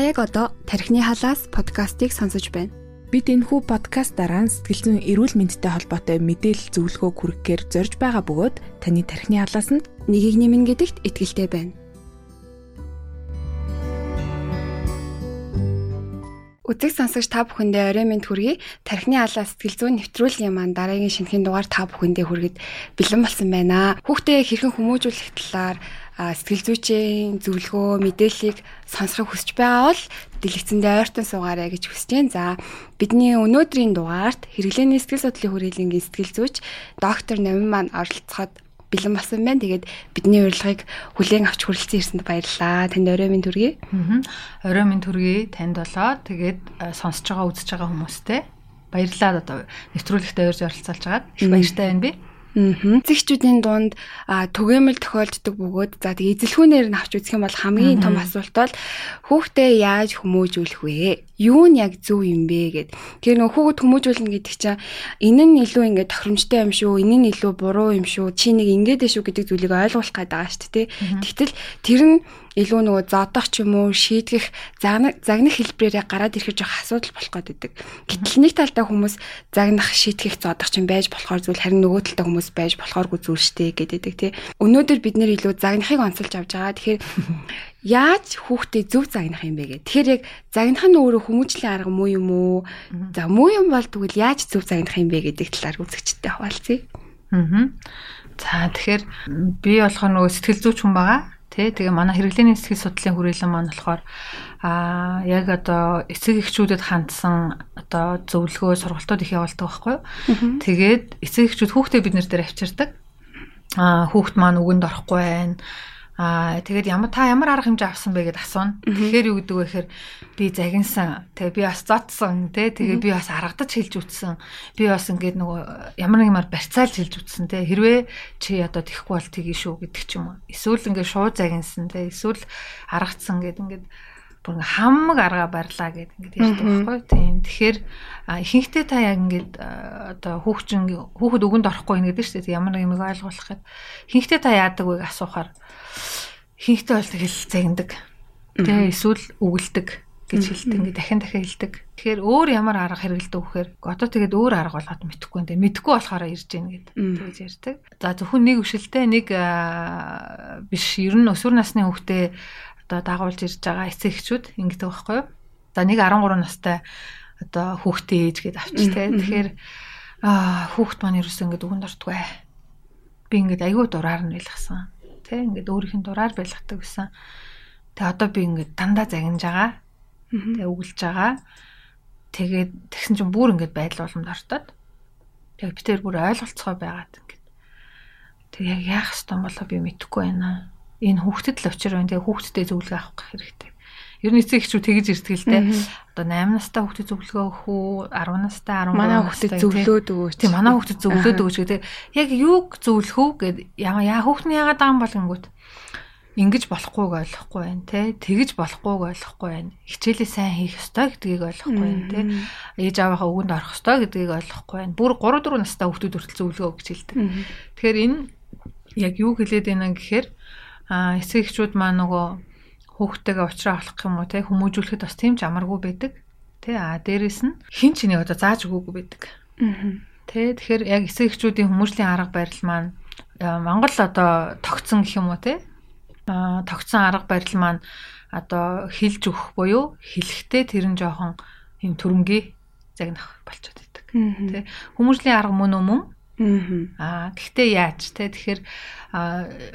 Та яг одоо тархины халаас подкастыг сонсож байна. Бид энэхүү подкастаараа сэтгэл зүйн эрүүл мэндтэй холбоотой мэдээлэл зөвлөгөө хүргэхээр зорж байгаа бөгөөд таны тархины халаас нь нэгийг нэмнэ гэдэгт итгэлтэй байна. Үзэг сонсогч та бүхэндээ орой минь хүргэе. Тархины алаа сэтгэл зүйн нэвтрүүлгийн маань дараагийн шинэхэн дугаар та бүхэндээ хүргэд бэлэн болсон байна. Хүүхдээ хэрхэн хүмүүжүүлэх талаар сэтгэл зүйчийн зөвлөгөө мэдээллийг сонсохыг хүсэж байгаа бол дэлгэцэндээ ойртон суугаарай гэж хүсэж байна. За бидний өнөөдрийн дугаарт хэрэглээний сэтгэл судлалын хүрээлэнгийн сэтгэл зүйч доктор Новин маань оролцоход бэлэн болсон байна. Тэгээд бидний урилгыг хүлээн авч хүрэлцэн ирсэнд баярлалаа. Танд орой минь төргий. Аа. Орой минь төргий. Танд болоо. Тэгээд сонсож байгаа үзэж байгаа хүмүүстээ баярлалаа одоо нэвтрүүлэгтээ урьж оролцуулж байгаад их баяртай байна би. Зэгчүүдийн дунд түгээмэл тохиолддог бөгөөд за тэгээ эзэлхүүнээр нь авч үзэх юм бол хамгийн том асуулт бол хүүхдээ яаж хүмүүжүүлэх вэ? Юу нь яг зөв юм бэ гэд. Тэр нөх хүүхэд хүмүүжүүлнэ гэдэг чинь энэ нь илүү ингээд тохиромжтой юм шүү, энэ нь илүү буруу юм шүү, чи нэг ингээд ээ шүү гэдэг зүйлийг ойлгуулах гээд байгаа шүү дээ. Тэгтэл тэр нь илүү нөгөө зодох ч юм уу шийдгэх загнах хэлбэрээр гараад ирэхэд жоох асуудал болох гээд байдаг. Гэтэл нэг талдаа хүмүүс загнах шийдгэх зодох ч юм байж болохоор зүйл харин нөгөө талдаа хүмүүс байж болохооргүй зүйл штэ гэдэг тий. Өнөөдөр бид нэр илүү загнахыг онцолж авч байгаа. Тэгэхээр яаж хүүхдээ зөв загнах юм бэ гэх. Тэгэхээр яг загнах нь өөрөө хүмүүжлийн арга муу юм уу? За муу юм бол тэгвэл яаж зөв загнах юм бэ гэдэг талаар үзэгчтэй хаваалцъя. Аа. За тэгэхээр би болохоор нөгөө сэтгэл зүйч хүн байгаа Тэ тэгээ манай хэрэглээний эсхий судлалын хүрээлэн маань болохоор аа яг одоо эцэг эхчүүдэд хандсан одоо зөвлөгөө сургалтууд их явуулдаг байхгүй юу. Тэгээд эцэг эхчүүд хүүхдээ бид нэр дээр авчирдаг. Аа хүүхд маань үгэнд орохгүй байна Аа тэгээд ямар та ямар арга хэмжээ авсан бэ гэдээ асууна. Тэгэхээр юу гэдэг вэ гэхээр би загинсан. Тэгээ би бас зодсон тий. Тэгээ би бас аргадаж хэлж үтсэн. Би бас ингээд нөгөө ямар нэгмар барьцаалж хэлж үтсэн тий. Хэрвээ чи одоо тэхгүй бол тгий шүү гэдэг ч юм уу. Эсвэл ингээд шууд загинсан тий. Эсвэл аргацсан гэдэг ингээд бүр ингээ хамаг арга барьлаа гэд ингээд ярьдаг байхгүй. Тийм. Тэгэхээр ихэнхдээ та яг ингээд одоо хүүхчин хүүхэд өгөнд орохгүй гэдэг шүү дээ. Ямар нэг юм ойлгуулах гэд ихэнхдээ та яадаг вэ асуухаар ихэнхдээ бол тэгэл загнадаг тэгээ эсвэл үгэлдэг гэж хэлдэг. Ингээ дахин дахин хэлдэг. Тэгэхээр өөр ямар арга хэрэгэлдэг вэхээр одоо тэгээд өөр арга болгоод мэдэхгүй энэ мэдэхгүй болохоор ирж гин гэд тэгж ярьдаг. За зөвхөн нэг өвшөлтэй нэг биш ер нь өсвөр насны хүүхдээ одоо дагуулж ирж байгаа эцэг эхчүүд ингэдэг байхгүй юу. За нэг 13 настай одоо хүүхдээ ээж гээд авч тэ. Тэгэхээр аа хүүхд маань ерөөсөө ингэ дүгэн дортгүй. Би ингэ айгүй дураар нь байлгасан. Тэ ингэ өөрийнх нь дураар байлгадаг гэсэн. Тэгээ одоо би ингэ дандаа загинж байгаа. Тэгээ үгэлж байгаа. Тэгээд тэгсэн чинь бүр ингэ байдал боломд ортоод. Тэгээ би тэр бүр ойлголцгоо байгаад ингэ. Тэг яг яах ёстой болоо би мэдэхгүй байна энэ хүүхдэд л учир байна. Тэгээ хүүхдтэй зөвлөгөө авах хэрэгтэй. Ер нь эцэг эхчүүд тэгж ирдэг л дээ. Одоо 8 настай хүүхдэд зөвлөгөө өгөх үү, 10 настай, 13 манай хүүхдэд зөвлөөд өгөөч. Тийм манай хүүхдэд зөвлөөд өгөөч гэдэг. Яг юуг зөвлөх үү гэд яа хүүхний яагаад байгаа юм бол ингэвт ингэж болохгүйг ойлгохгүй байна те. Тэгж болохгүйг ойлгохгүй байна. Хичээлээ сайн хийх ёстой гэдгийг ойлгохгүй байна те. Ээж аваахаа өгөнд орох ёстой гэдгийг ойлгохгүй байна. Бүр 3 4 настай хүүхдүүд хүртэл зөвлөгөө өгч хэлдэг. Тэгэхээр энэ яг юу хэлээд байна гэхээр а эцэг эхчүүд маань нөгөө хүүхдтэйгээ уулзраа авах юм уу те хүмүүжүүлэхэд бас тийм ч амаргүй байдаг. Тэ а дээрэс нь хин ч нэг одоо зааж өгөөгүй байдаг. Тэ тэгэхээр яг эцэг эхчүүдийн хүмүүжлийн арга барил маань Монгол одоо тогтсон гэх юм уу те а тогтсон арга барил маань одоо хилж өгөх буюу хэлэхдээ тэр нь жоохон юм төрөнгийн загнах болчиход байдаг. Тэ хүмүүжлийн арга мөн мөн Аа гэхдээ яаж те тэгэхээр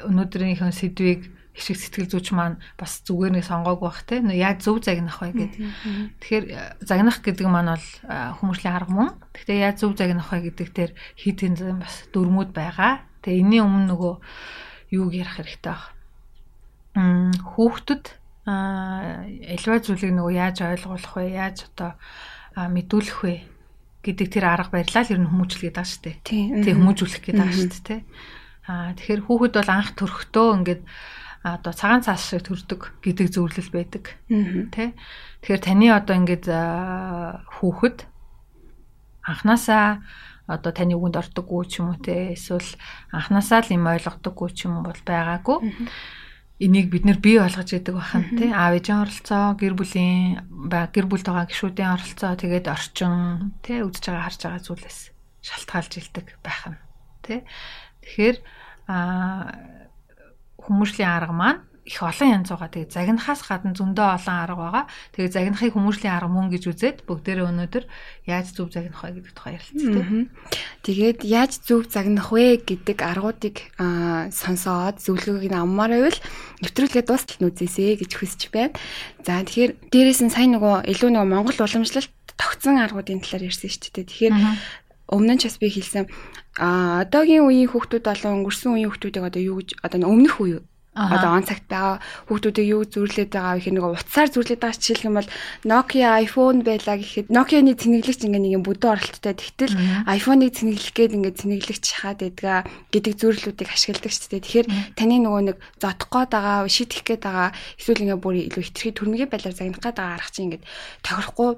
өнөөдрийнхөө сэдвийг хишиг сэтгэл зүйч маань бас зүгээр нэг сонгоог байх те яаж зөв загнах вэ гэдэг. Тэгэхээр загнах гэдэг маань бол хүмүүшлийн арга мөн. Гэхдээ яаж зөв загнах вэ гэдэг дээр хит хин бас дөрмүүд байгаа. Тэгээ энэний өмнө нөгөө юуг ярих хэрэгтэй баг. Хүүхдэд альва зүйлийг нөгөө яаж ойлгуулах вэ? Яаж одоо мэдүүлэх вэ? Гэдэг тэр арга барилаа л ер нь хүмүүжлэх гэдэг шүү дээ. Тий хүмүүжүүлэх гэдэг байгаа шүү дээ. Аа тэгэхээр хүүхэд бол анх төрөхдөө ингээд одоо цагаан цаас шиг төрдөг гэдэг зөвлөл байдаг. Тэ. Тэгэхээр таны одоо ингээд хүүхэд анханасаа одоо таны үгэнд ордоггүй ч юм уу те эсвэл анханасаа л юм ойлгодоггүй ч юм бол байгаагүй. Энийг бид нэр бий болгож идэг бахан тий? Аав ээжийн оролцоо гэр бүлийн ба гэр бүлд байгаа гишүүдийн оролцоо тэгээд орчин тий? Үдж байгаа харж байгаа зүйлээс шалтгаалж илдэг байх нь тий? Тэгэхээр а хүмүүжлийн арга маань их олон янз байгаа. Тэгээ загнахаас гадна зөндөө олон арга байгаа. Тэгээ загнахыг хүмүүжлийн арга мөн гэж үзээд бүгдээрээ өнөөдөр яаж зөв загнах вэ гэдэг тухай ярилцъя. Тэгээд яаж зөв загнах вэ гэдэг аргуудыг сонсоод зөвлөгөөг нь аммаар байвал нэвтрүүлгээ дуустал нүзээсэ гэж хүсэж байна. За тэгэхээр дээрээс нь сайн нөгөө илүү нөгөө Монгол уламжлалт тогтсон аргуудын талаар ярьсан шүү дээ. Тэгэхээр өмнө нь ч бас би хэлсэн а одоогийн үеийн хүүхдүүд болон өнгөрсөн үеийн хүүхдүүдийг одоо юу гэж одоо өмнөх үе одоо он цагт байгаа хүүхдүүдийг юу зүрлээд байгаа гэх нэг утсаар зүрлээд байгаа жишээлх юм бол Nokia iPhone байлаа гэхэд Nokia-ны цэнэглэгч ингээ нэг юм бүдүүн оролттой тэгтэл iPhone-ыг цэнэглэх гээд ингээ цэнэглэгч хаад байдгаа гэдэг зүрлэлүүдийг ашигладаг шүү дээ. Тэгэхээр таны нөгөө нэг зодох гээд байгаа, шийдэх гээд байгаа эсвэл ингээ бүр илүү хитрхи төрмгийн байлаар загнах гээд байгаа арга чинь ингээ тохирохгүй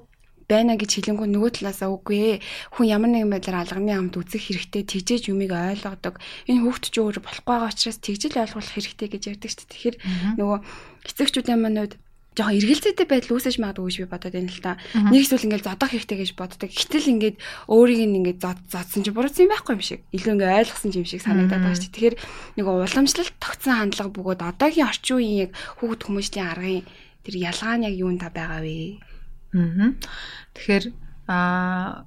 байна гэж хэлэнгүү нөгөө талаасаа үгүй ээ. Хүн ямар нэгэн байдлаар алганы амт үзэх хэрэгтэй, тэгжээж юмыг ойлгодог. Энэ хүүхд ч өөр болохгүй байгаа учраас тэгжэл ойлгох хэрэгтэй гэж ярьдаг шүү дээ. Тэгэхээр нөгөө эцэгчүүдийн манууд жоохон эргэлзээтэй байдал үүсэж магадгүй гэж би бодоод байна л та. Нэг эсвэл ингээд зодох хэрэгтэй гэж боддог. Гэтэл ингээд өөрийг нь ингээд зод зодсон чи буруусан юм байхгүй юм шиг. Илүү ингээд ойлгосон юм шиг санагдаад байгаа шүү. Тэгэхээр нөгөө уламжлалт тогтсон хандлага бөгөөд одоогийн орчин үеийн хүүхд хүмүүсийн аргын тэр ялгаа нь яг юунд та байгаа вэ? Аа. Тэгэхээр аа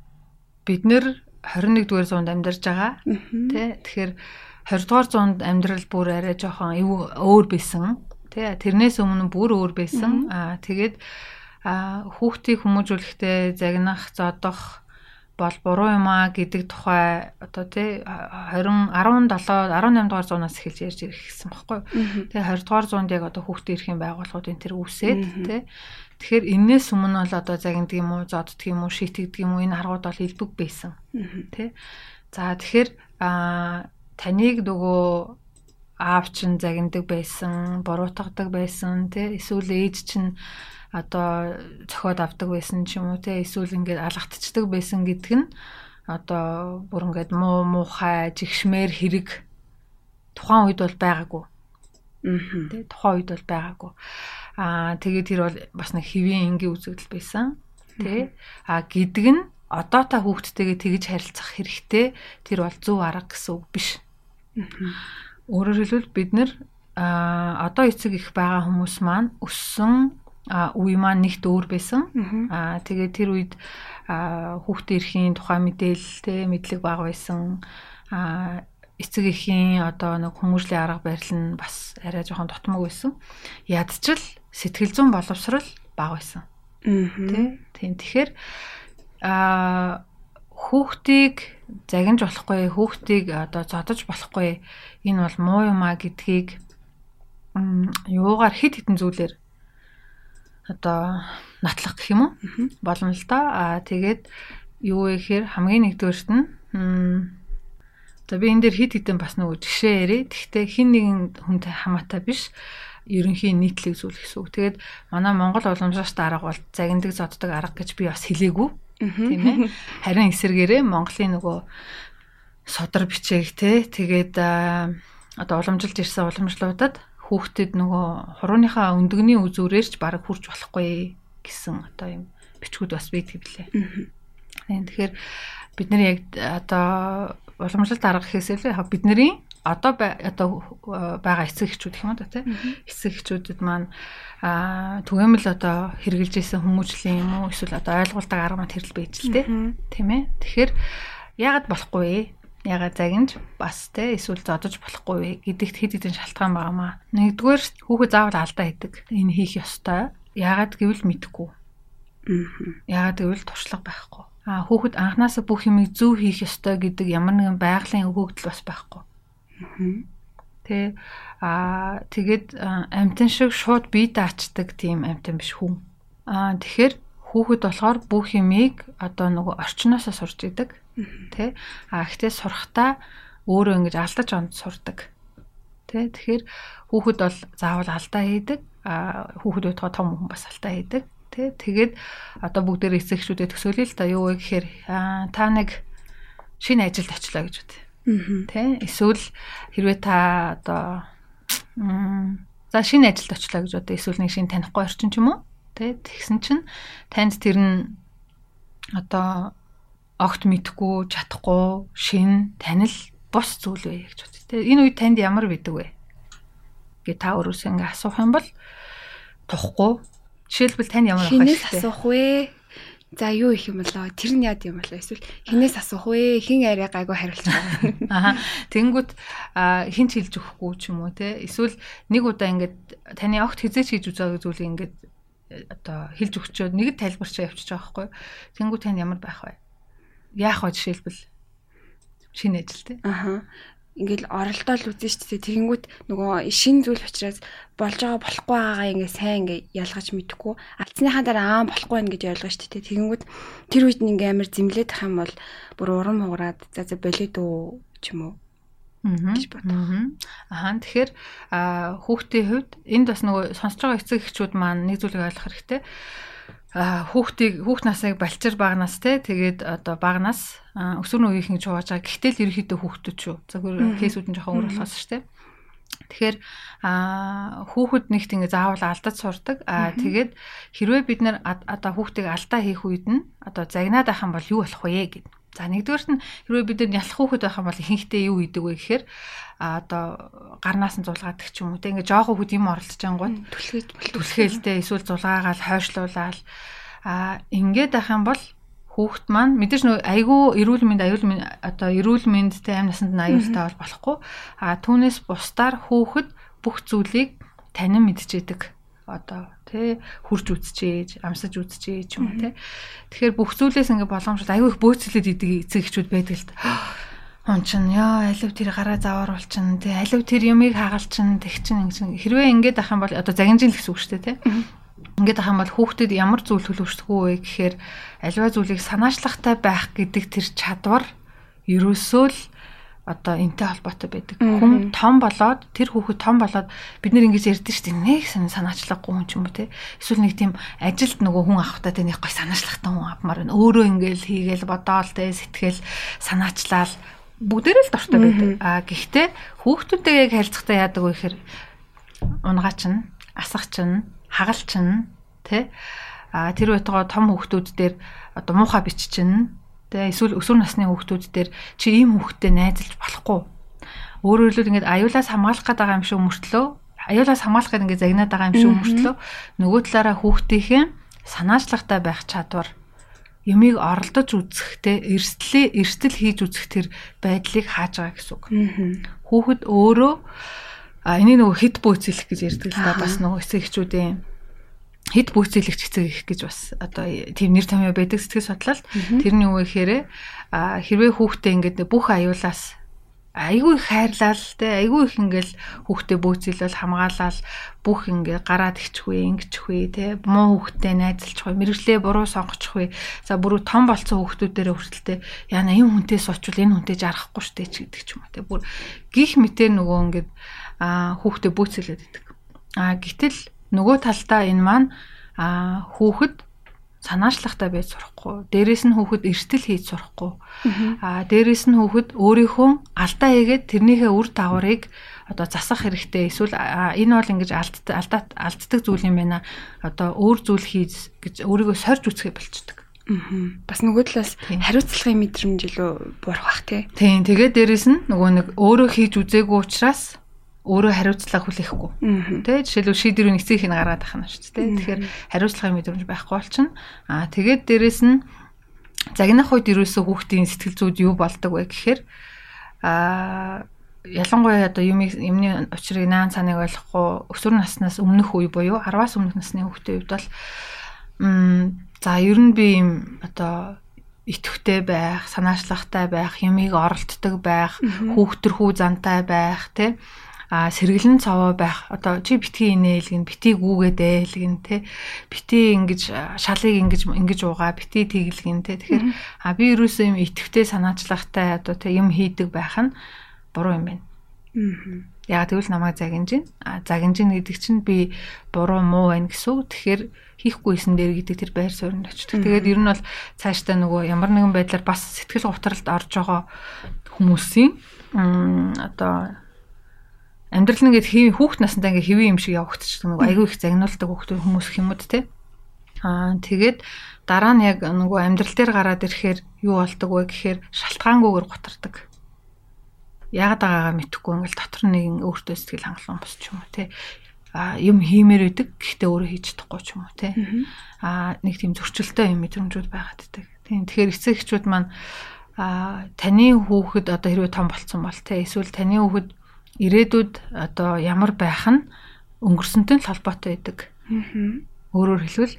бид нэр 21 дугаар зуунд амьдарч байгаа. Тэ. Тэгэхээр 20 дугаар зуунд амьдрал бүр арай жоохон өөр байсан. Тэ. Тэрнээс өмнө бүр өөр байсан. Аа тэгээд а хүүхдийг хүмүүжүүлэхдээ загнах, зодох бол буруу юм а гэдэг тухай одоо тий 20 17 18 дугаар зуунаас эхэлж ярьж ирэх гэсэн баггүй. Тэгээ 20 дугаар зуунд яг одоо хүүхдээ эрхийн байгууллагуудын тэр үсээд тий Тэгэхээр энээс өмнө бол одоо загнадаг юм уу, зоддөг юм уу, шийтгдэг юм уу энэ аргууд бол илбэг байсан. Тэ. За тэгэхээр а таныг нөгөө аав чинь загнадаг байсан, буруутгадаг байсан, тэ. Эсвэл ээж чинь одоо цохиод авдаг байсан ч юм уу, тэ. Эсвэл ингээд алгатцдаг байсан гэдг нь одоо бүр ингээд муу муухай жигшмээр хэрэг тухайн үед бол байгаагүй. Аа. Тэ. Тухайн үед бол байгаагүй. Аа тэгээд тэр бол бас нэг хэвийн энгийн үзэгдэл байсан. Тэ. А гэдэг нь одоо та хүүхдтэйгээ тэгж харилцах хэрэгтэй тэр бол зөв арга гэсэн үг биш. Өөрөөр хэлбэл бид нэр а одоо эцэг их байгаа хүмүүс маань өссөн үе маань нэгт өөр байсан. Аа тэгээд тэр үед хүүхдээ эрхийн тухай мэдээлэл те мэдлэг бага байсан. Аа эцэг эхийн одоо нэг хүмүүжлийн арга барил нь бас арай жоохон дотмог байсан. Ядчил сэтгэл зүйн боловсрал бага байсан. Тэ? Тийм. Тэгэхээр аа хүүхдийг загинж болохгүй, хүүхдийг одоо зодож болохгүй. Энэ бол муу юм а гэдгийг юугаар хит хитэн зүйлэр одоо натлах гэх юм уу? Болно л доо. Аа тэгээд юу вэ гэхээр хамгийн нэгдүгээрт нь за би энэ дээр хит хитэн бас нөгөө жишээ ярэ. Гэхдээ хин нэгэн хүнтэй хамаатай биш ерөнхийн нийтлэг зүйл гэсэн үг. Тэгээд манай Монгол уламжлалт арга бол загиндаг зоддог арга гэж би бас хэлээгүй. Тийм ээ. Харин эсэргээрээ Монголын нөгөө содар бичээг те тэгээд одоо уламжилж ирсэн уламжлуудад хүүхдэд нөгөө хурууныхаа өндөгний үзүүрээрч баг хурж болохгүй гэсэн одоо юм бичгүүд бас байдаг билээ. Тэгэхээр бид нар яг одоо уламжлалт арга гэхээсээ л бидний одоо одоо байгаа эцэг эхчүүд гэх юм да тий эцэг эхчүүдэд маань а түгээмэл одоо хэрглэж исэн хүмүүжлийн юм уу эсвэл одоо ойлголтог арга маань хэрэл байж л тий тийм ээ тэгэхээр яагаад болохгүй ягаад загинж бас те эсвэл зодож болохгүй гэдэгт хэд хэдэн шалтгаан байгаамаа. Нэгдүгээр хүүхэд заавал алдаа хийдэг. Энэ хийх ёстой. Ягаад гэвэл мэдэхгүй. Ягаад гэвэл туршлага байхгүй. А хүүхэд анханасаа бүх юмыг зөв хийх ёстой гэдэг ямар нэгэн байгалийн өгөгдөл бас байхгүй. Тэ аа тэгээд амтэн шиг шууд бие даачдаг тийм амтэн биш хүн. Аа тэгэхээр хүүхэд болохоор бүх юмыг одоо нөгөө орчноосоо сурч идэг. Тэ аа гэхдээ сурахтаа өөрөө ингэж алдаж онд сурдаг. Тэ тэгэхээр хүүхэд бол заавал алдаа хийдэг. Аа хүүхэд байтугай том хүн бас алдаа хийдэг. Тэ тэгээд одоо бүгдээр эцэгчүүдэд төсөөлөе л да юу вэ гэхээр та нэг шинэ ажилд очлоо гэж үү. Тэ эсвэл хэрвээ та одоо За шинэ ажилд очлоо гэж одоо эсвэл нэг шинэ танихгүй орчин ч юм уу? Тэ тэгсэн чинь танд тэр нь одоо огт мэдхгүй, чадахгүй, шин, танил бус зүйл вэ гэж бодчих. Тэ энэ үед танд ямар бидэг вэ? гэ та өөрөөсөө ингээ асуух юм бол тухгүй. Жишээлбэл тань ямар авах вэ? Хинээс асуух вэ? За юу их юм болоо? Тэр нь яд юм болоо? Эсвэл хинээс асуух вэ? Хин арай гайгүй байгаа. Аа. Тэнгүүт хин ч хэлж өгөхгүй ч юм уу те. Эсвэл нэг удаа ингээд таны огт хизээч хийж үзээгүй зүйлийг ингээд э, одоо хэлж өгчөөд нэгд тайлбарчаа явчихж байгаа байхгүй. Тэнгүүт тань ямар байх вэ? Яах вэ жишээлбэл шинэ ажил те. Аа ингээл оролдоол үзэн шүү дээ. Тэгэнгүүт нөгөө шин зүйл учраас болж байгаа болохгүй байгаагаа ингээ сайн ингээ ялгаж мэдэхгүй. Алдсныхаа дараа аа болохгүй байх гэж ойлгож шүү дээ. Тэгэнгүүт тэр үед ингээ амар зэмлээд ах юм бол бүр урам хугараад за за болоод уу ч юм уу гэж бодсон. Аа тэгэхээр хүүхдийн хувьд энд бас нөгөө сонсож байгаа эцэг эхчүүд маань нэг зүйлийг ойлгох хэрэгтэй хүүхдийг хүүхд насыг балчир багнаас те тэгээд одоо багнаас өсвөр үеийнхэн чууж байгаа. Гэхдээ л ерөөхдөө хүүхдүүд шүү. Зөвхөн кейсүүд нь жоохон өөр болохоос шүү те. Тэгэхээр хүүхэд нэгт ингэ заавал алдаж сурдаг. Аа тэгээд хэрвээ бид нэр одоо хүүхдийг алдаа хийх үед нь одоо загнаад юм бол юу болох вэ гэд. За нэгдүгээрт нь хэрвээ бид нар ялах хүүхэд байх юм бол ихэнхдээ юу хийдэг вэ гэхээр а одоо гарнаас нь зулгаадаг ч юм уу те ингээ жоохон хүүхэд юм оролцож ангууд түлхэж түлхээлтэй эсвэл зулгаагаал хойшлуулаад а ингээд байх юм бол хүүхэд маань мэдээж нөө айгүй эрүүл мэнд аюул мэнд одоо эрүүл мэндтэй амь насанд нь аюултай бол болохгүй. А түүнээс бусдаар хүүхэд бүх зүйлийг танин мэдчихэдэг одоо тий хурж үзчихээж амсаж үзчихээ ч юм уу тий тэгэхээр бүх зүйлээс ингээ боломжтой аюу их бөөцөлөд идэг эцэг эхчүүд байдаг л та. Хүн чинь яа алив тэр гараа завааруул чинь тий алив тэр юмыг хагаал чинь тэг чинь. Ингэ хэрвээ ингээд ах юм бол одоо загинжин л гэсэн үг шүү дээ тий ингээд ах юм бол хүүхдэд ямар зүйл төлөвшдөггүй вэ гэхээр альва зүйлийг санаачлагтай байх гэдэг тэр чадвар ерөөсөө л одоо энтэй холбоотой байдаг. Хүн том болоод тэр хүүхэд том болоод бид нэр ингэж ярьдэн шүү дээ. Нэг сан санаачлаггүй хүн ч юм уу те. Эсвэл нэг тийм ажилд нөгөө хүн авахтаа тэ нэг гой санаачлагтай хүн авмаар байна. Өөрөө ингээл хийгээл бодоол те сэтгэл санаачлал бүгдээрээ л дортой байдаг. А гэхдээ хүүхдүүдтэйгээ яг харилцахтаа яадаг вэ гэхээр унгаа чинь, асах чинь, хагалч чинь те. А тэр байтугай том хүүхдүүд дээр одоо муухай бич чинь Тэ эсвэл өсвөр насны хүүхдүүд дээр чи ийм хүүхдтэй найзалж болохгүй. Өөрөөр хэлбэл ингээд аюулаас хамгаалах байгаа юм шиг мөртлөө аюулаас хамгаалах гээд ингээд загнаад байгаа юм шиг мөртлөө нөгөө талаараа хүүхдийнхээ санаачлагтай байх чадвар юмыг оролдож үзэх те эрсдлээ эрсдэл хийж үзэх тэр байдлыг хааж байгаа гэсэн үг. Хүүхэд өөрөө а энийг нөгөө хит бөөцөлөх гэж ярьдаг л да бас нөгөө эсэг эхчүүдийн хэд бүүцэлэгч хэцэг их гэж бас одоо тийм нэр томьёо байдаг сэтгэл судлал. Тэрний юу гэхээр хэрвээ хүүхдээ ингээд бүх аюулаас айгүй их хайрлал те айгүй их ингээл хүүхдээ бөөцөлөл хамгаалал бүх ингээ гараад ичхвэ ингэчхвэ те муу хүүхдээ найзалчихвэ мэрэгчлээ буруу сонгочихвэ. За бүрүү том болцсон хүүхдүүдээрээ хүртэлтэй яна энэ хүнтэй суучвал энэ хүнтэй жаргахгүй штэ ч гэдэг ч юм уу те. Бүр гих мэтэр нөгөө ингээд хүүхдээ бөөцөлөд идэг а гэтэл нөгөө талдаа энэ маань а хүүхэд санаачлагтай байж сурахгүй. Дээрээс нь хүүхэд эртэл хийж сурахгүй. Аа дээрээс нь хүүхэд өөрийнхөө алдаа хийгээд тэрнийхээ үр дагаврыг одоо засах хэрэгтэй. Эсвэл энэ бол ингэж алдаад алддаг зүйл юм байна. Одоо өөр зүйл хийж гэж өөрийгөө сорж үсгээ болчдөг. Аа. Бас нөгөө талаас хариуцлагын мэдрэмж илүү буурах бах тий. Тийм. Тэгээд дээрэс нь нөгөө нэг өөрөө хийж үзээгүй учраас өөрөө хариуцлага хүлээхгүй. Тэ жишээлбэл шийдвэрийн эцгийг нь гаргаад ахна шүү дээ. Тэгэхээр хариуцлагын мэдрэмж байхгүй болчихно. Аа тэгээд дээрэс нь загнах үед ерөөсөө хүүхдийн сэтгэл зүйд юу болдог вэ гэхээр аа ялангуяа одоо юм юмны учрыг наан цааныг ойлгохгүй өсвөр наснаас өмнөх үе буюу 10-аас өмнөх насны хүүхдийн хувьд бол за ер нь би юм одоо итгэвтэй байх, санаачлагтай байх, юмыг оролддог байх, хүүхдэрхүү зантай байх, тэ а сэргэлэн цаваа байх одоо чи битгий инээлгэн битгий гүүгээд ээлгэн те битгий ингэж шалыг ингэж ингэж уугаа битгий тэглгэн те тэгэхээр а би юусэн юм итгэвтэй санаачлагтай одоо те юм хийдэг байх нь буруу юм байна. Аа. Яг тэгвэл намайг загинж гин. А загинж гин гэдэг чинь би буруу муу байна гэсэн үг. Тэгэхээр хийхгүйсэн дээр гэдэг тэр байр суурьнд очдог. Тэгээд ер нь бол цаашдаа нөгөө ямар нэгэн байдлаар бас сэтгэл гутралд орж байгаа хүмүүсийн одоо амьдрал нь ингээд хүүхд насндаа ингээд хэвэн юм шиг явагдчих нөгөө айгүй их загнуулдаг хүүхдүүд хүмүүс хүмүүд те. Аа тэгээд дараа нь яг нөгөө амьдрал дээр гараад ирэхээр юу болдог вэ гэхээр шалтгаангүйгээр гутардаг. Яагаад байгаагаа мэдэхгүй ингээл дотор нэг өөртөө сэтгэл хангалуун босч юм уу те. А юм хиймээр байдаг гэхдээ өөрөө хийж чадахгүй ч юм уу те. А нэг тийм зөрчилтэй юм мэдрэмжүүд байгаад байдаг. Тийм тэгэхээр эцэг эхчүүд маань а таны хүүхэд одоо хэрвээ том болцсон бол те эсвэл таны хүүхэд ирээдүйд одоо ямар байх нь өнгөрсөнтэй л холбоотой байдаг. Өөрөөр хэлбэл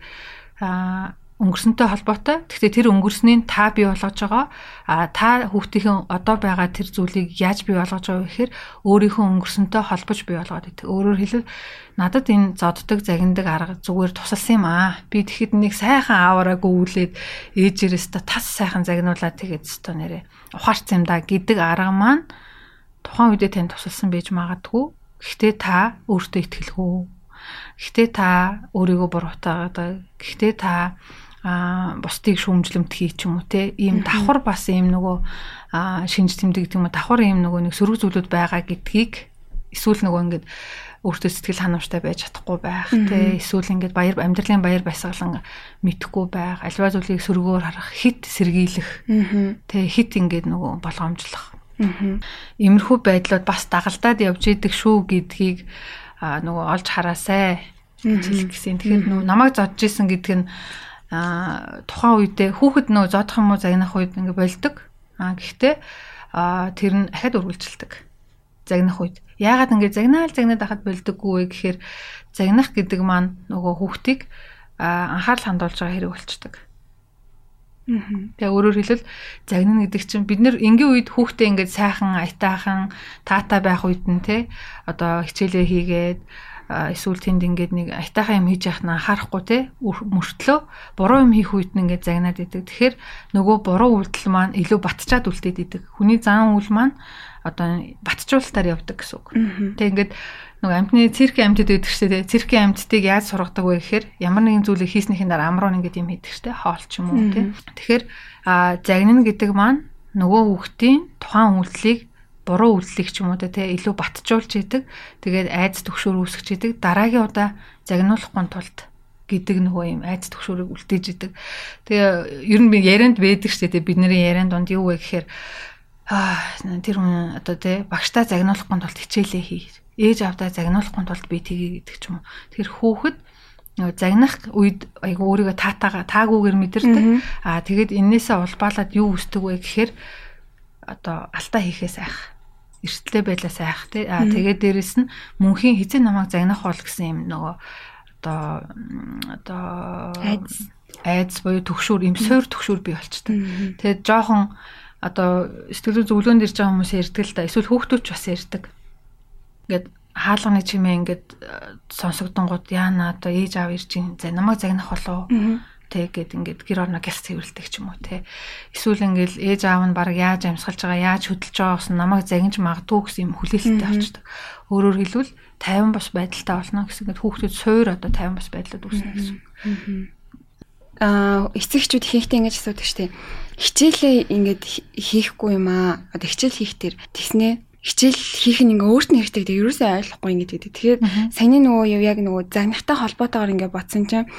а өнгөрсөнтэй холбоотой. Гэхдээ тэр өнгөрснийг та бий болгож байгаа. А та хүүхдийн одоо байгаа тэр зүйлийг яаж бий болгож байгаа вэ гэхээр өөрийнхөө өнгөрсөнтэй холбож бий болгоод байдаг. Өөрөөр хэлбэл надад энэ зоддог загиндаг арга зүгээр тусалсан юм аа. Би тэгэхэд нэг сайхан аавараа гүйлээд ээжээрээс та тас сайхан загнуулаад тэгээд өстө нэрээ ухаарсан юм да гэдэг арга маань тухайн үедээ тань тусалсан байж магадгүй. Гэхдээ та өөртөө итгэлгүй. Гэхдээ та өөрийгөө буруутаагаад. Гэхдээ та а бусдыг шүүмжлэмт хий ч юм уу те. Ийм давхар бас ийм нөгөө шинж тэмдэг гэдэг юм уу давхар ийм нөгөө нэг сөрөг зүйлүүд байгаа гэдгийг эсвэл нөгөө ингээд өөртөө сэтгэл ханамжтай байж чадахгүй байх те. Эсвэл ингээд баяр амьдралын баяр баясгалан мэдхгүй байх альва зүйлийг сөргөөр харах хит сэргийлэх те. Хит ингээд нөгөө болгоомжлох Имэрхүү байдлууд бас дагалдаад явж идэг шүү гэдгийг нөгөө олж хараасай хэлэх гэсэн. Тэгэхээр нөгөө намайг зодж исэн гэдг нь тухайн үедээ хүүхэд нөө зодох юм уу загнах үед ингээ болдог. А гэхдээ тэр нь ахад үргэлжилдэг. Загнах үед. Яагаад ингээ загнаал загнаад ахад болдоггүй вэ гэхээр загнах гэдэг маань нөгөө хүүхдийг анхаарал хандуулж байгаа хэрэг болчдөг. Тэгээ өөрөөр хэлбэл загнана гэдэг чинь бид нэр энгийн үед хүүхдээ ингээд сайхан аятаахан таата байх үед нь те одоо хичээлээ хийгээд эсвэл тэнд ингээд нэг айтайхан юм хийж яхад нь анхаарахгүй те мөртлөө буруу юм хийх үед нь ингээд загнаад идэг. Тэгэхээр нөгөө буруу үйлдэл маань илүү батчаад үлдээд идэг. Хүний зан үйл маань одоо батжуулалтаар явдаг гэсэн үг. Тэг ингээд нөгөө амтны цирк амтд байдаг шүү дээ. Циркийн амттыг яаж сургадаг вэ гэхээр ямар нэгэн зүйлийг хийснийхэн дараа амруу ингээд юм хийдэг шүү дээ. Хоол ч юм уу тийм. Тэгэхээр загнана гэдэг маань нөгөө хүүхдийн тухайн үйлдэлийг буруу үйлдэлийг ч юм уу те илүү батжуулж идэг. Тэгээд айц төгшөөр үүсгэж идэг. Дараагийн удаа загнуулахгүй тулд гэдэг нөгөө юм айц төгшөөрийг үлдээж идэг. Тэгээ ер нь би ярианд байдаг шүү дээ. Бидний ярианд донд юу вэ гэхээр аа тэр хүн одоо те багштай загнуулахгүй тулд хичээлээ хий. Ээж авдаа загнуулахгүй тулд би тгий гэдэг ч юм уу. Тэр хүүхэд нөгөө загнах үед айгу өөрийгөө таатаага таагүйгээр мэдэрдэг. Аа тэгээд энээсээ улбаалаад юу үсдэг вэ гэхээр одоо алдаа хийхээс айх эрсдэлтэй байлаа сайх тий. Аа тэгээд дээрэс нь мөнхийн хэзээ намайг загнах бол гэсэн юм нөгөө одоо одоо айдс буюу төгшүүр юм суур төгшүүр бий болчтой. Тэгээд жоохон одоо сэтгэл зөвлөөнд ирж байгаа хүмүүс ярьдаг л да. Эсвэл хүүхдүүд ч бас ярьдаг. Ингээд хаалганы чимээ ингээд э, сонсогдонгууд яана одоо ээж аав ирж ин за намайг загнах болов те гэд ингээд гэр орно гялс цэвэрлдэг ч юм уу те эсвэл ингээд ээж аав нь баг яаж амьсгалж байгаа яаж хөдөлж байгаа гэсэн намайг загинж магадгүй гэсэн юм хүлээлттэй болчдөг. Өөрөөр хэлбэл 50 бас байдалтай болно гэсэн ингээд хүүхдүүд суур одоо 50 бас байдлууд үүснэ гэсэн. Аа эцэгчүүд хийхдээ ингэж асуудаг штеп. Хичээлээ ингээд хийхгүй юм аа. Одоо хичээл хийх тэр тэгснээ хичээл хийх нь ингээ өөрт нь хэрэгтэй гэдэг ерөөсөө ойлгохгүй ингээд гэдэг. Тэгэхээр саяны нөгөө яг нөгөө загнахтай холбоотойгоор ингээ бодсон чинь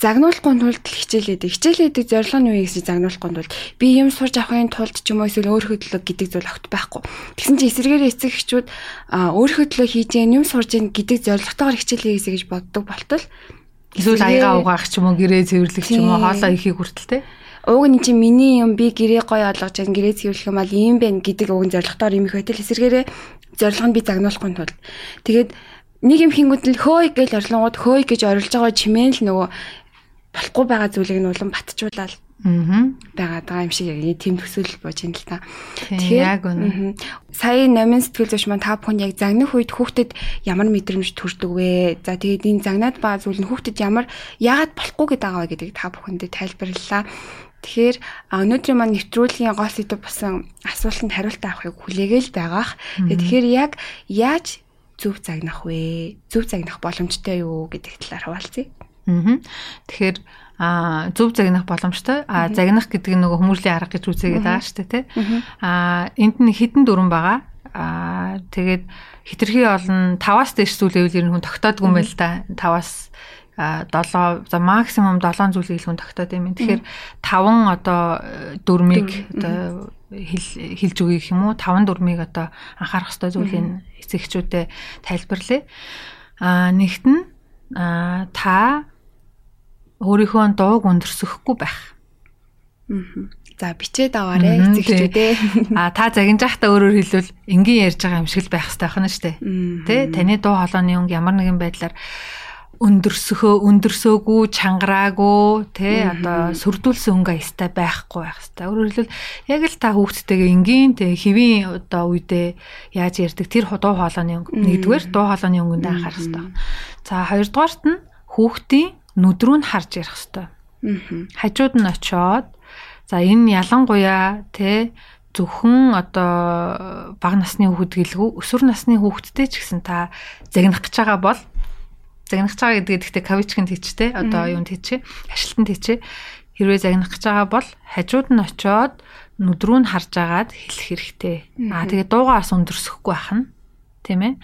загнуулахгүй тулд хичээлээд хичээлээдэг зорилго нь юу гэсэн загнуулахгүй тулд би юм сурж авахын тулд ч юм уу эсвэл өөрийнхөө төлөө гэдэг зүйл огт байхгүй. Тэгсэн чинь эсэргээр эцэг эхчүүд өөрийнхөө төлөө хийж юм сурж гэн гэдэг зорилготойгоор хичээлээ хийсэ гэж боддог болтол эсвэл аяга угаах ч юм уу гэрээ цэвэрлэх ч юм уу хоолоо ихийг хүртэл те Уг нь чи миний юм би гэрээ гоё олгож гэн гэрээ цэвэрлэх юм бол ийм байх гэдэг уг нь зорилготойгоор юм их байтал эсэргээрээ зорилго нь би загнуулахгүй тулд тэгээд нэг юм хингүүд л хөөй гэж орлонгууд хөөй гэж орилж байгаа чимээн л нөгөө болохгүй байгаа зүйлийг нь улам батжуулаад Аа. байгаад байгаа юм шиг яг тийм төсөөлөл бож юм л та. Тэгэхээр яг үнэ. Сая номын сэтгэл зүйч маань та бүхэнд яг загнах үед хүүхдэд ямар мэдрэмж төрдөг вэ? За тэгээд энэ загнаад байгаа зүйл нь хүүхдэд ямар яагаад болохгүй гэдэг байгаа вэ гэдгийг та бүхэндээ тайлбарлалаа. Тэгэхээр өнөөдрийн маань нэвтрүүлгийн гол сэдв басан асуултанд хариулт авахыг хүлээгээл байгаах. Тэгэхээр яг яаж зөв загнах вэ? Зөв загнах боломжтой юу гэдэг талаар хаваалцъя. Аа. Тэгэхээр а зөв загнах боломжтой. А загнах гэдэг нь нөгөө хүмүүрлийн арга гэж үзээгээд байгаа шүү дээ, тий. А энд нь хідэн дүрэн байгаа. Аа тэгээд хитрхи олон 5-аас дээш зүйл байвал ер нь хүн тогтоодгүй юм байл та. 5-аас 7 за максимум 7 зүйлийг хүн тогтоод юм. Тэгэхээр 5 одоо дөрмийг одоо хэлж өгье гэх юм уу? 5 дөрмийг одоо анхаарах хэрэгтэй зүйлийг эцэгчүүдэд тайлбарлая. Аа нэгт нь та өөрийнхөө дууг өндөрсөхгүй байх. Аа. За бичээд аваарэ эцэгчүүдээ. А та загинжаахта өөрөөр хэлбэл энгийн ярьж байгаа юм шиг л байх хэрэгтэй байна шүү дээ. Тэ таны дуу хоолойны өнгө ямар нэгэн байдлаар өндөрсөхөө өндөрсөөгүй чангараагүй тий одоо сүрдүүлсэн өнгө аястай байхгүй байх хэвээр. Өөрөөр хэлбэл яг л та хүүхдтэйгээ энгийн тий хэвийн одоо үедээ яаж ярьдаг тэр дуу хоолойны өнгө нэгдүгээр дуу хоолойны өнгөнд анхаарах хэвээр. За хоёрдугаарт нь хүүхдийн нүдрүү нь харж ярих хэвээр. Хажууд нь очоод за энэ ялангуяа тий зөвхөн одоо бага насны хүүхэд гэлгүй өсвөр насны хүүхэдтэй ч гэсэн та загнах гэж байгаа бол загнах байгаа гэдэг гэхдээ кавичкин тийчтэй одоо юунд тийчээ ажилтан тийчээ хэрвээ загнах гэж байгаа бол хажууд нь очоод нүдрүү нь харж агаад хэлэх хэрэгтэй. Аа тэгээ дуугаа бас өндөрсөхгүй байх нь тийм ээ.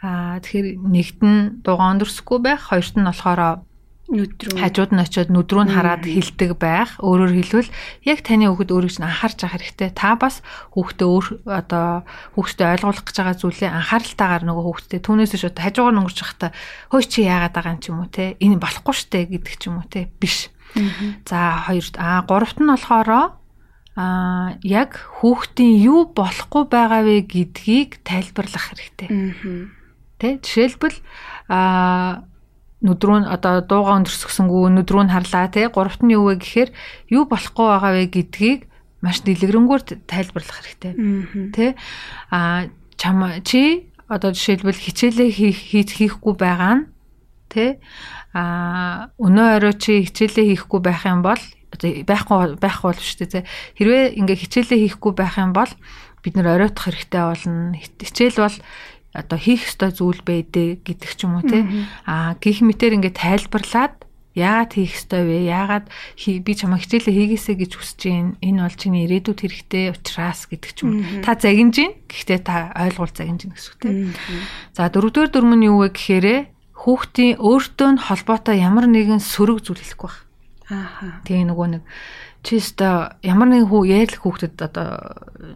Аа тэгэхээр нэгт нь дуугаа өндөрсөхгүй байх, хоёрт нь болохоор нүдрүү хажууд нь очиод нүдрүү нь хараад хилдэг байх. Өөрөөр хэлбэл яг таны хүүхэд өөрийг чинь анхаарч авах хэрэгтэй. Та бас хүүхдээ өөр одоо хүүхдээ ойлгуулах гэж байгаа зүйлээ анхааралтайгаар нөгөө хүүхдээ түүнээс шууд хажуугаар өнгөрч явахдаа хөөе чи яагаад байгаа юм ч юм уу те. Энэ болохгүй штэ гэдэг ч юм уу те. Биш. За хоёрт аа гуравт нь болохоро а яг хүүхдийн юу болохгүй байгаа вэ гэдгийг тайлбарлах хэрэгтэй. Тэ жишээлбэл а нүдрүү нь одоо дууга өндөрсгсөнгүү нүдрүү нь харлаа тий гуравт нь юу вэ гэхээр юу болохгүй байгаа вэ гэдгийг маш дэлгэрэнгээр тайлбарлах хэрэгтэй. Тий а чам чи одоо жишээлбэл хичээлээ хийх хийхгүй байгаа нь тий а өнөө орой чи хичээлээ хийхгүй байх юм бол байхгүй байхгүй бол шүү дээ хэрвээ ингээ хичээлээ хийхгүй байх юм бол бид нэр оройтох хэрэгтэй болно. Хичээл бол одоо хийх ёстой зүйл байдэ гэдэг ч юм уу те а гих мэтэр ингээд тайлбарлаад яагаад хийх ёстой вэ? Яагаад би чамаа хичээлээ хийгээсэ гэж хүсэж байна энэ бол чиний ирээдүйд хэрэгтэй учраас гэдэг ч юм уу. Та загинж гин? Гэхдээ та ойлгуул загинж гин гэсэн үг те за дөрөвдүгээр дүрм нь юу вэ гэхээр хүүхдийн өөртөө нь холбоотой ямар нэгэн сөрөг зүйл хэлэхгүй байх. Ааха тэгээ нөгөө нэг чи өстө ямар нэгэн хүү яарл хүүхдэд одоо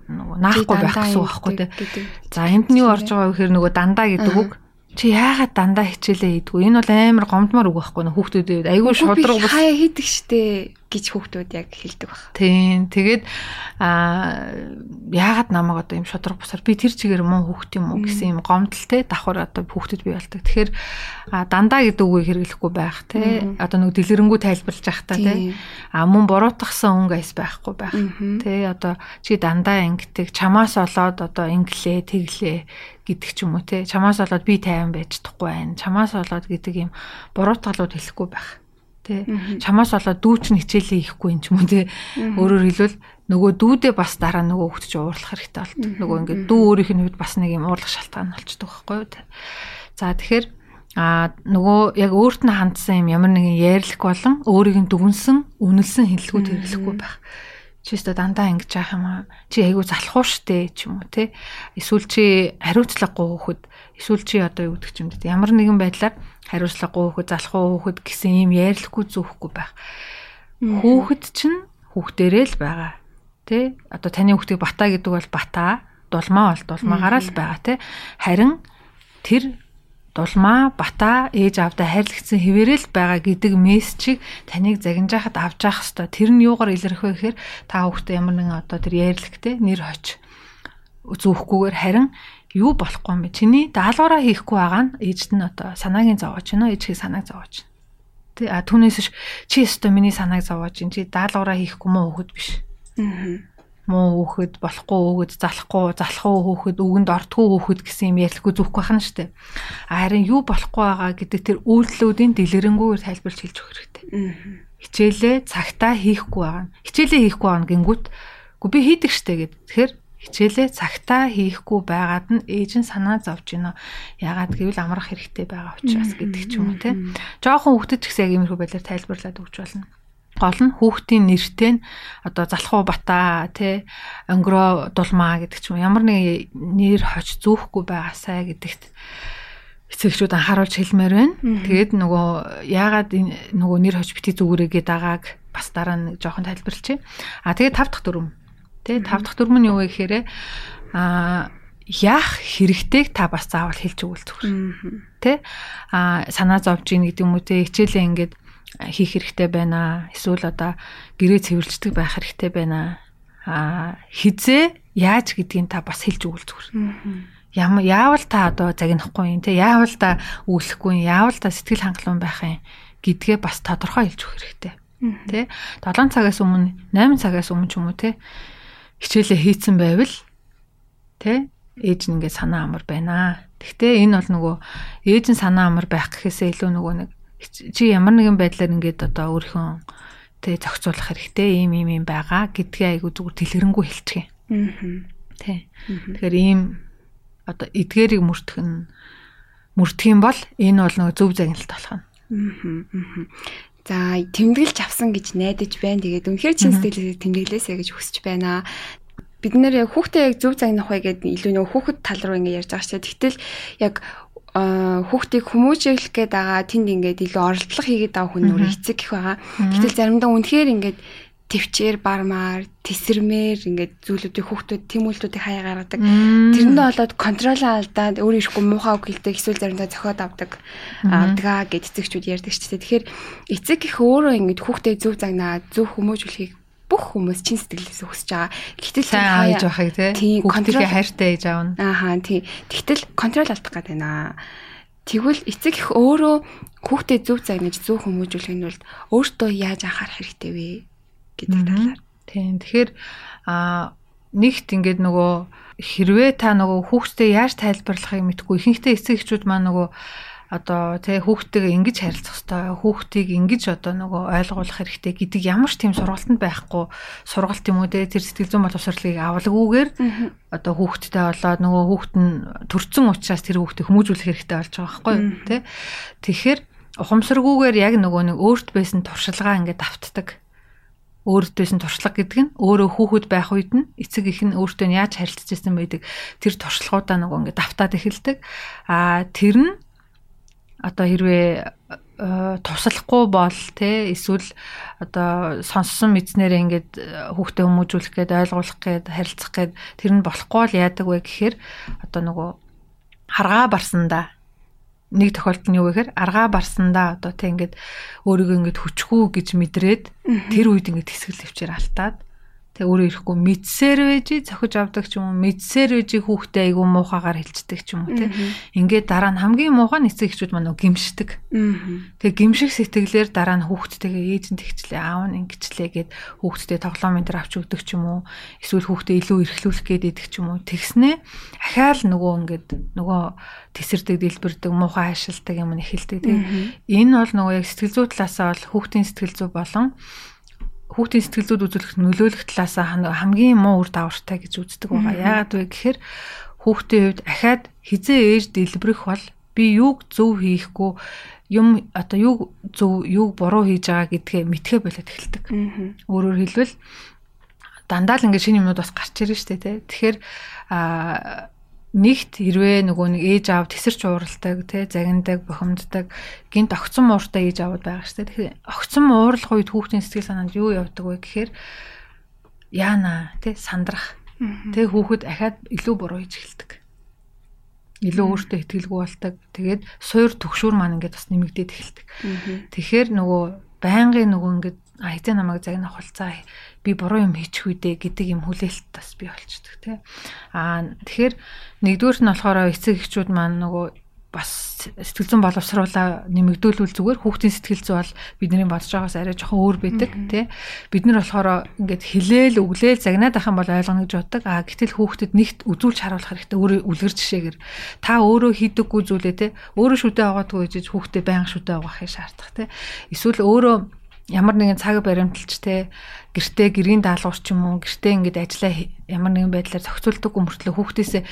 нөгөө наахгүй байх гэсэн үг байхгүй тий. За энд нь юу орж байгаа вэ гэхээр нөгөө дандаа гэдэг үг. Чи яагаад дандаа хичээлээ хийдгүү? Энэ бол амар гомдмоор үг байхгүй нөө хүүхдүүдэд айгүй шудраг хаяа хийдэг штэ гэж хүүхдүүд яг хэлдэг баг. Тийм. Тэгээд аа яагаад намайг одоо юм шудраг бусаар би тэр чигээр муу хүүхд юм уу гэсэн юм гомдолтой давхар одоо хүүхдэд бий болдог. Тэгэхээр дандаа гэдэг үгийг хэрэглэхгүй байх те. Одоо нэг дэлгэрэнгүй тайлбарлаж явах та те. А мөн буруутгсан өнгө айс байхгүй байх. Тэ одоо чи дандаа ингэдэг чамаас олоод одоо инглээ тэглээ гэдэг ч юм уу те. Чамаас олоод би тайван байж чадахгүй байна. Чамаас олоод гэдэг юм буруутгалууд хэлэхгүй байх тий. Чамаас болоод дүү чинь хичээлээ хийхгүй юм ч юм уу тий. Өөрөөр хэлбэл нөгөө дүүдээ бас дараа нөгөө хөвгт чи уурлах хэрэгтэй болт. Нөгөө ингээд дүү өөрийнх нь хувьд бас нэг юм уурлах шалтгаан болчдөг байхгүй юу тий. За тэгэхээр а нөгөө яг өөрт нь хандсан юм ямар нэгэн ярьлах болон өөрийг нь дүгнсэн үнэлсэн хэллэгүүд хэрэглэхгүй байх. Чи өстө дандаа ингэж яах юм аа? Чи айгүй залхуу штэ ч юм уу те эсвэл чи хариуцлагагүй хөхөд эсвэл чи одоо юу гэдэг юм те ямар нэгэн байдлаар хариуцлагагүй хөхөд залхуу хөхөд гэсэн юм ярьлахгүй зөөхгүй байх. Хүүхэд чинь хүүхдэрээ л байгаа те одоо таны хүүхдийг бата гэдэг бол бата дулмаа бол дулмаагаараа л байгаа те харин тэр дулмаа бата ээж авдаа хайрлагдсан хэвээрэл байгаа гэдэг мессежийг таныг загинжаахад авч явах хэвээр тэр нь юугаар илэрх вэ гэхээр та хүүхдээ ямар нэгэн одоо тэр ярьлагтэй нэр хоч зүүхгүйгээр харин юу болохгүй юм бэ чиний даалгавраа хийхгүй байгаа нь ээжд нь одоо санаагийн зовоож байна ээжхийг санааг зовоож байна тий а түүнээс чи өстө миний санааг зовоож ин чи даалгавраа хийхгүй мó хөхөд биш аа муу хөөхөд болохгүй хөөхөд залахгүй залхуу хөөхөд үгэнд ортгүй хөөхөд гэсэн юм ярьлахгүй зүгхгүй байна шүү дээ. Харин юу болохгүй байгаа гэдэг тэр үйлдэлүүдийн дэлгэрэнгээр тайлбарч хэлж өгөх хэрэгтэй. Хичээлээ цагтаа хийхгүй байгаа. Хичээлээ хийхгүй байгаа гингүүт үгүй би хийдэг штэ гэд. Тэгэхээр хичээлээ цагтаа хийхгүй байгаад нь ээж нь санаа зовж гинэ. Ягаад гэвэл амрах хэрэгтэй байгаа учраас гэдэг ч юм уу те. Жохон хөвгдөж гэсэн яг иймэрхүү байдлаар тайлбарлаад өгч болно. гол нь хүүхдийн нэртэй нь одоо залхуу бата тий өнгөрөө дулмаа гэдэг ч юм ямар нэг нэр хоч зүүхгүй байгаасаа гэдэгт эцэгчүүд анхааруулж хэлмээр байна. Тэгээд нөгөө яагаад нөгөө нэр хоч бити зүгээрээ дагааг бас дараа нь жоохон тайлбарлчихъя. А тэгээд тав дахь дүрм. Тэ тав дахь дүрм нь юу вэ гэхээр а яах хэрэгтэйг та бас заавал хэлж өгвөл зүгээр. Тэ а санаа зовж ийн гэдэг юм уу те хичээлээ ингээд хийх хэрэгтэй байна. Эсвэл одоо гэрээ цэвэрлждэг байх хэрэгтэй байна. А хизээ яаж гэдгийг та бас хэлж өгвөл зүгээр ямар яавал та одоо загнахгүй юм те яавал та өглөхгүй юм яавал та сэтгэл хангалуун байх юм гэдгээ бас тодорхой хэлж өгөх хэрэгтэй те 7 цагаас өмнө 8 цагаас өмнө ч юм уу те хичээлээ хийцэн байвал те ээж нь ингээд санаа амар байна. Гэхдээ энэ бол нөгөө ээж нь санаа амар байх гэхээсээ илүү нөгөө нэг чи ямар нэгэн байдлаар ингээд одоо өөрийнхөө тэ зохицуулах хэрэгтэй ийм ийм юм байгаа гэдгээ айгу зүгээр тэлгэрэнгүй хэлчих юм. Аа. Тэ. Тэгэхээр ийм одоо эдгээрийг мөрдөх нь мөрдөх юм бол энэ бол нөгөө зөв загналт болох нь. Аа. За тэмдэглэж авсан гэж найдаж байна. Тэгээд үнэхээр чин сэтгэлээс тэмдэглээсэй гэж хүсэж байна. Бид нэр яг хүүхдээ яг зөв загнах бай гэдэг илүү нөгөө хүүхэд тал руу ингэ ярьж байгаа дээ. Тэгтэл яг хүүхдийг хүмүүжүүлэх гээд байгаа тэнд ингээд илүү оролдлого хийгээд байгаа хүн нүрэ эцэг гэх байгаа. Гэтэл заримдаа үнэхээр ингээд төвчээр бармаар тесэрмээр ингээд зүйлүүдийг хүүхдүүд тимүүлтүүдийг хаяа гаргадаг. Тэрэндээ болоод контролоо алдаад өөр ирэхгүй муухай үг хэлдэг эсвэл заримдаа зохиод авдаг авдгаа гэд эцэгчүүд ярьдаг ч тийм. Тэгэхээр эцэг их өөрөө ингээд хүүхдээ зөв загнаа зөв хүмүүжүүлэхийг бүх хүмүүс чин сэтгэлээс хүсэж байгаа. Гэтэл сайн ааж байхыг тий хүүхдийнхээ хайртай ээж аав нь. Ааха тий. Тэгтэл контрол алдах гээд байна. Тэгвэл эцэг их өөрөө хүүхдээ зөв загнаж зөв хүмүүжүүлэх нь бол өөртөө яаж анхаарах хэрэгтэй вэ? Гэдэг талаар. Тийм. Тэгэхээр а нэгт ингээд нөгөө хэрвээ та нөгөө хүүхдээ яаж тайлбарлахыг мэдгүй ихэнхдээ эцэг эхчүүд маань нөгөө одоо тий хүүхдтэйгээ ингэж харилцах хэрэгтэй хүүхдийг ингэж одоо нөгөө ойлгуулах хэрэгтэй гэдэг ямар ч тийм сургалтанд байхгүй сургалт юм уу те тэр сэтгэл зүйн боловсролыг авалгүйгээр одоо хүүхдтэй болоод нөгөө хүүхд нь төрцөн учраас тэр хүүхдийг хүмүүжүүлэх хэрэгтэй болж байгаа байхгүй юу те тэгэхээр ухамсаргүйгээр яг нөгөө нэг өөрт байсан туршилгаа ингээд автдаг өөртөөс нь туршлага гэдэг нь өөрөө хүүхэд байх үед нь эцэг их нь өөртөө яаж харилцаж байсан байдаг тэр туршлагуудаа нөгөө ингээд давтаад эхэлдэг. Аа тэр нь одоо хэрвээ туслахгүй бол те эсвэл одоо сонссон мэдснээрээ ингээд хүүхдээ хүмүүжүүлэх гээд ойлгуулах гээд харилцах гээд тэр нь болохгүй л яадаг вэ гэхээр одоо нөгөө харгаа барсандаа нэг тохиолдол нь юу гэхээр аргаа барсандаа одоо тэг ингээд өөрийгөө ингээд хүчгүй гэж мэдрээд тэр үед ингээд хэсгэл төвчээр алтаад Тэг өөрөө ирэхгүй мэдсээр байж зохиж авдаг ч юм уу мэдсээр байж хүүхдээ айгүй муухагаар хэлцдэг ч юм уу те. Ингээд дараа нь хамгийн муухай нь эцэг эхчүүд маань гимшдэг. Тэг гимших сэтгэлээр дараа нь хүүхдтэйгээ ээжэнд тэгчлээ аав нь ингэчлээ гэд хүүхдтэй тоглоом энэ төр авч өгдөг ч юм уу. Эсвэл хүүхдээ илүү эрхлүүлэх гээд идэг ч юм уу. Тэгснээ ахаал нөгөө ингээд нөгөө тесэрдэг дэлбэрдэг муухай хайшилдаг юм нэхэлдэг. Тэг энэ бол нөгөө яг сэтгэл зүй талаасаа бол хүүхдийн сэтгэл зүй болон хүүхдийн сэтгэл зүйд үзүүлэх нөлөөлөх талаас хамгийн муу үр дагавартай гэж үздэг байгаа. Яагаад вэ гэхээр хүүхдийн хувьд ахаад хизээ ээж дэлбэрэх бол би юуг зөв хийхгүй юм одоо юуг зөв юуг буруу хийж байгаа гэдгээ мэдхээ болоод эхэлдэг. Өөрөөр хэлбэл дандаа л ингээд шинэ юмнууд бас гарч ирж штэ тий. Тэгэхээр а нэгт хэрвээ нөгөө нэг ээж аав тесэрч ууралдаг тий загиндаг бухимддаг гинт огцон мууртай ээж аавд байгаа шүү дээ. Тэгэхээр огцон муурлах үед хүүхдийн сэтгэл санаанд юу явдаг вэ гэхээр яана тий сандрах тий хүүхэд ахаад илүү буруу хийж эхэлдэг. Илүү өөртөө ихтгэлгүй болдог. Тэгээд суур төгшүүр маань ингээд бас нэмэгдээд эхэлдэг. Тэгэхээр нөгөө байнгын нөгөө ингээд а хэзээ намайг загнах болцаа би буруу юм хийчих үедээ гэдэг юм хүлээлт бас би болчдөг тий. Аа тэгэхээр нэгдүгээр нь болохоор эцэг эхчүүд маань нөгөө бас сэтгэл зүйн боловсруулаа нэмэгдүүлвэл зүгээр. Хүүхдийн сэтгэл зүй бол бидний бодож байгаас арай жоохон өөр байдаг тий бид нар болохоор ингээд хилээл өглөөл загнаад ах юм бол ойлгоно гэж боддог. А гэтэл хүүхдэд нэгт үзүүлж харуулах хэрэгтэй. Өөрөө үлгэр жишээгээр. Та өөрөө хийдэггүй зүйлээ тий өөрөө шүдэ аваадгүй гэж хүүхдэд байнга шүдэ авахыг шаардах тий эсвэл өөрөө ямар нэгэн цаг баримталж те гэртээ гэрийн даалгавар ч юм уу гэртээ ингээд ажиллаа ямар нэгэн байдлаар зохицуулдаг өмөртлөө хүүхдээсээ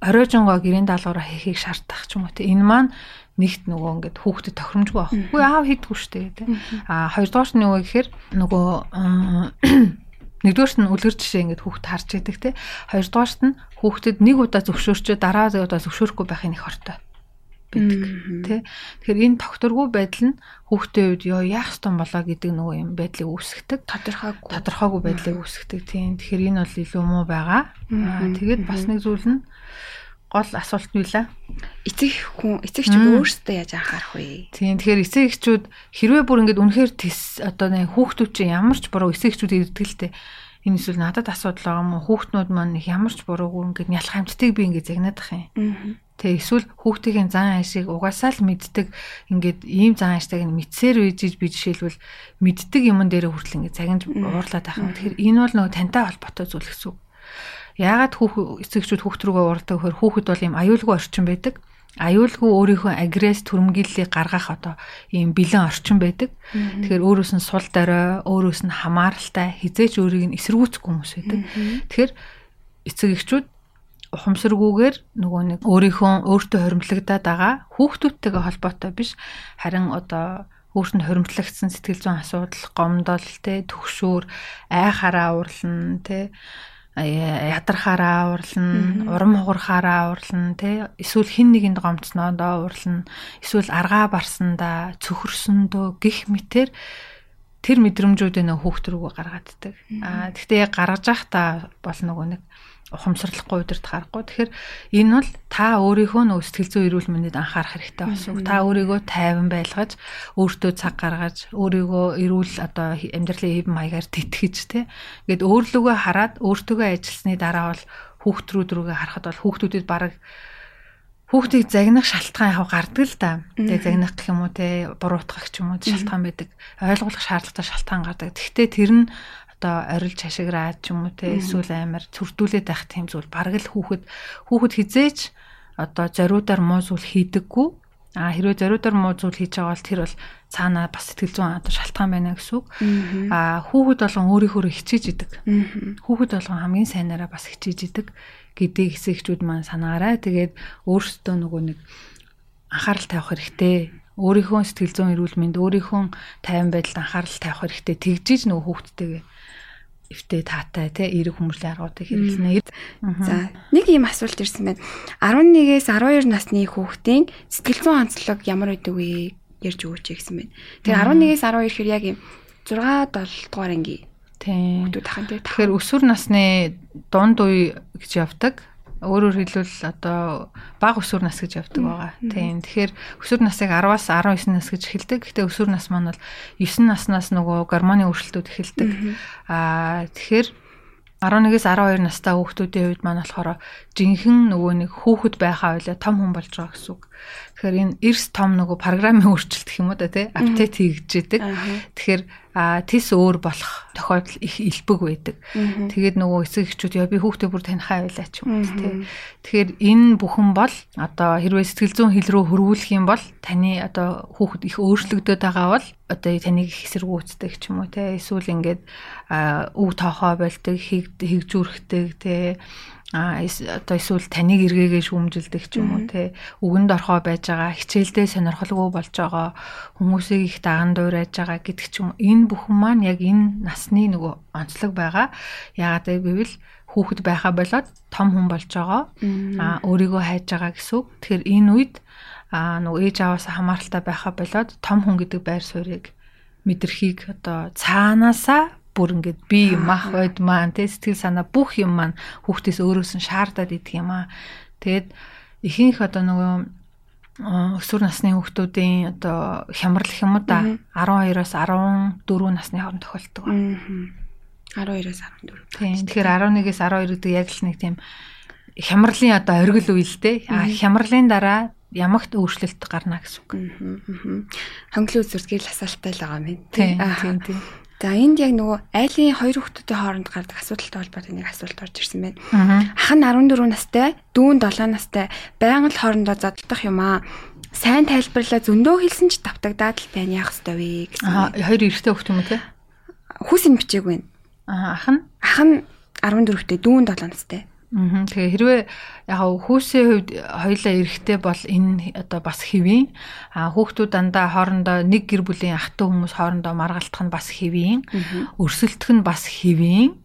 оройжонгоо гэрийн даалгавраа хийхийг шаардах ч юм уу те. Энэ маань нэгт нөгөө ингээд хүүхдэд тохиромжгүй байх. Үгүй аав хийдгүү штэ те. А хоёрдугаарт нь юу гэхээр нөгөө нэгдүгээрт нь үлгэр жишээ ингээд хүүхд харж идэг те. Хоёрдугаарт нь хүүхдэд нэг удаа зөвшөөрчөө дараа удаа зөвшөөрөхгүй байхын их хортой байдаг тий. Тэгэхээр энэ тогтворгүй байдал нь хүүхдийн үед ёо яах ёстой болоо гэдэг нөгөө юм байдлыг үүсгдэг. Тодорхойгүй тодорхойгүй байдлыг үүсгдэг тийм. Тэгэхээр энэ бол илүү муу байгаа. Аа тэгээд бас нэг зүйл нь гол асуулт нь лээ. Эцэг хүн эцэгчүүд өөрсдөө яаж анхаарах вэ? Тийм. Тэгэхээр эцэгчүүд хэрвээ бүр ингэж үнэхээр тис одоо нэг хүүхдүүд чинь ямар ч буруу эцэгчүүд ирдгэлтэй энэ эсвэл надад асуудал байгаа мó хүүхднүүд маань ямар ч буруугүй ингээд нялх хамтдыг би ингээд загнаад ах юм. Тэ эсвэл хүүхдийн зан аашийг угаасаа л мэддэг ингээд ийм зан ааштай нь мэдсээр үйжиж би жишээлбэл мэддэг юмн дээр хүртэл ингээд загинж уурлаад байх юм. Тэгэхээр энэ бол нөгөө тантай холбоотой зүйл гэсэн үг. Яагаад хүүхд эцэгчүүд хүүхд рүүгээ уурдаг гэхээр хүүхэд бол ийм аюулгүй орчин байдаг. Аюулгүй өөрийнхөө агресс түрэмгийллийг гаргах одоо ийм бэлэн орчин байдаг. Тэгэхээр өөрөөс нь сул дорой, өөрөөс нь хамааралтай, хизээч өөрийг нь эсэргүүцэхгүй хүмүүс байдаг. Тэгэхээр эцэг эхчүүд ухамсаргүйгээр нөгөө нэг өөрийнхөө өөртөө хоримтлагдаад байгаа хүүхдүүдтэйгээ холбоотой биш. Харин одоо өөртөнд хоримтлагдсан сэтгэл зүйн асуудал, гомдол, тэ төгшөөр, айхаараа уурлна, тэ ядархаараа уурлна, урам хугархаараа уурлна, тэ эсвэл хин нэгэнд гомцноодоо уурлна, эсвэл аргаа барсандаа цөхөрсөндөө гих мэтэр тэр мэдрэмжүүдээ нөх хүүхд рүүгээ гаргааддаг. Аа яг гаргаж явах та бол нөгөө нэг ухамсарлахгүй удирд харахгүй. Тэгэхээр энэ бол та өөрийнхөө нөө сэтгэл зүйн эрүүл мэндэд анхаарах хэрэгтэй болсон. Та өөрийгөө тайван байлгаж, өөртөө цаг гаргаж, өөрийгөө эрүүл одоо амьдралын хэв маягаар тэтгэж тэ. Ингээд өөрлөгөө хараад өөртөөгөө ажилласны дараа бол хүүхдрүүд рүүгээ харахад бол хүүхдүүдэд бараг хүүхдийг загнах шалтгаан яг гардаг л да. Тэгээ загнах гэх юм уу те буруутгах ч юм уу шалтгаан байдаг. Ойлгуулах шаардлагатай шалтгаан гардаг. Гэхдээ тэр нь одоо орилж хашиграад ч юм уу те эсвэл амар цүрдүүлээд байх тийм зүйл бараг л хүүхэд хүүхэд хизээч одоо зориудаар муу зүйл хийдэггүй а хэрвээ зориудаар муу зүйл хийж байгаа бол тэр бол цаанаа бас сэтгэл зүйн одоо шалтгаан байна гэсэн үг. А хүүхэд болгон өөрийнхөө хичээж идэг. Хүүхэд болгон хамгийн сайнараа бас хичээж идэг гэдэг хэсэгчүүд маань санаарай. Тэгээд өөрсдөө нөгөө нэг анхаарал тавих хэрэгтэй. Өөрийнхөө сэтгэл зүйн эрүүл мэнд, өөрийнхөө тайван байдалд анхаарал тавих хэрэгтэй. Тэгжиж нөгөө хүүхдтэйгээ эвтэй таатай тий эерэг хүмүүсийн аргуудыг хэрэглэнэ. За нэг ийм асуулт ирсэн байна. 11-ээс 12 насны хүүхдийн сэтгэл зүйн онцлог ямар байдаг вэ ярьж өгөөч гэсэн байна. Тэгэхээр 11-ээс 12 хэр яг ийм 6 7 дугаар анги тий хүүхдүүд ахын тий. Тэгэхээр өсвөр насны дунд үе гэж явдаг. Өөрөөр хэлбэл одоо бага өсвөр нас гэж явдаг байгаа. Тийм. Тэгэхээр өсвөр насыг 10-аас 19 нас гэж эхэлдэг. Гэхдээ өсвөр нас маань бол 9 наснаас нөгөө гормоны өөрчлөлтүүд эхэлдэг. Аа тэгэхээр 11-ээс 12 настай хүүхдүүдийн үед маань болохоор жинхэнэ нөгөө нэг хүүхэд байхаа ойлоо том хүн болж байгаа гэсэн үг. Тэгэхээр энэ эрс том нөгөө програмын өөрчлөлт гэх юм уу да тий апдейт хийгдэж идэг. Тэгэхээр тис өөр болох тохиолдол их илбэг байдаг. Тэгээд нөгөө эцэг эхчүүд яа би хүүхдээ бүр танихаа байлаа ч юм уу тий. Тэгэхээр энэ бүхэн бол одоо хэрвээ сэтгэл зүйн хил рүү хөрвүүлэх юм бол таны одоо хүүхэд их өөрчлөгдөд байгаа бол одоо таныг эсэргүүцдэг ч юм уу тий. Эсвэл ингээд өв тоохоо болдог, хэгжүүрхдэг тий а одоо эсвэл таныг эргээгээ шүүмжилдэг ч юм уу те. Үгэнд орхоо байж байгаа хичээлдээ сонирхолгүй болж байгаа хүмүүсийг их даган дуурайж байгаа гэдэг ч юм энэ бүхэн маань яг энэ насны нөгөө онцлог байгаа. Яагаад гэвэл хүүхэд байхаа болоод том хүн болж байгаа. А өөрийгөө хайж байгаа гэсэн үг. Тэгэхээр энэ үед а нөгөө ээж аваасаа хамааралтай байхаа болоод том хүн гэдэг байр суурийг мэдэрхийг одоо цаанаасаа бүр ингээд би мах бод маань тэ сэтгэл санаа бүх юм маань хүүхдээс өөрөөс нь шаардаад идэх юм аа. Тэгээд ихэнх одоо нөгөө өсвөр насны хүүхдүүдийн одоо хямрал юм да 12-оос 14 насны хооронд тохиолддог. 12-оос 14. Тийм. Тэгэхээр 11-ээс 12 гэдэг яг л нэг тийм хямралын одоо оргил үйл дээ. А хямралын дараа ямагт өөрчлөлт гарна гэсэн үг. Хонглын үзүртгийл асаалтай л байгаа юм байна. Тийм тийм. За энд яг нөгөө айлын хоёр хүүхдүүдийн хооронд гардаг асуудалтай холбоотой нэг асуулт орж ирсэн байна. Ах нь 14 настай, дүүн 7 настай байнга л хоорондоо задлах юм аа. Сайн тайлбарлаа зөндөө хэлсэн ч давтагдаад л байна яах ёстой вэ гэсэн. Аа хоёр эрэгтэй хүүхд юм уу те? Хүүсийн бичээг байна. Аа ах нь ах нь 14-тэй, дүүн 7 настай. Аа тэгээ хэрвээ яг хүүсийн хувьд хоёлаа эрэхтэй бол энэ одоо бас хэвийн а хүүхдүүд дандаа хоорондоо нэг гэр бүлийн ах トゥ хүмүүс хоорондоо маргалтах нь бас хэвийн. Өрсөлдөх нь бас хэвийн.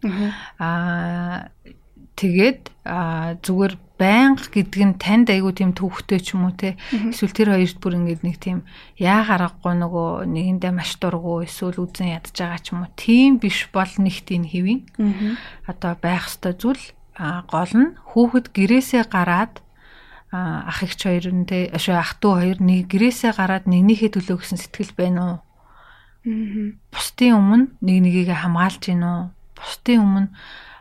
А тэгээд зүгээр байнга гэдэг нь танд айгу тийм төвхтэй ч юм уу те. Эсвэл тэр хоёрт бүр ингээд нэг тийм яа гарахгүй нөгөө нэгэндээ маш дургу эсвэл үзэн ядж байгаа ч юм уу. Тийм биш бол нэг тийм хэвийн. Одоо байх ёстой зүйл гол нь хүүхэд гэрээсээ гараад ах ихч хоёр нь те ашиг ах トゥ хоёр нэг гэрээсээ гараад нэгнийхээ төлөө гэсэн сэтгэл байна уу? Бусдын өмнө нэг нэгийг хамгаалж гин үү? Бусдын өмнө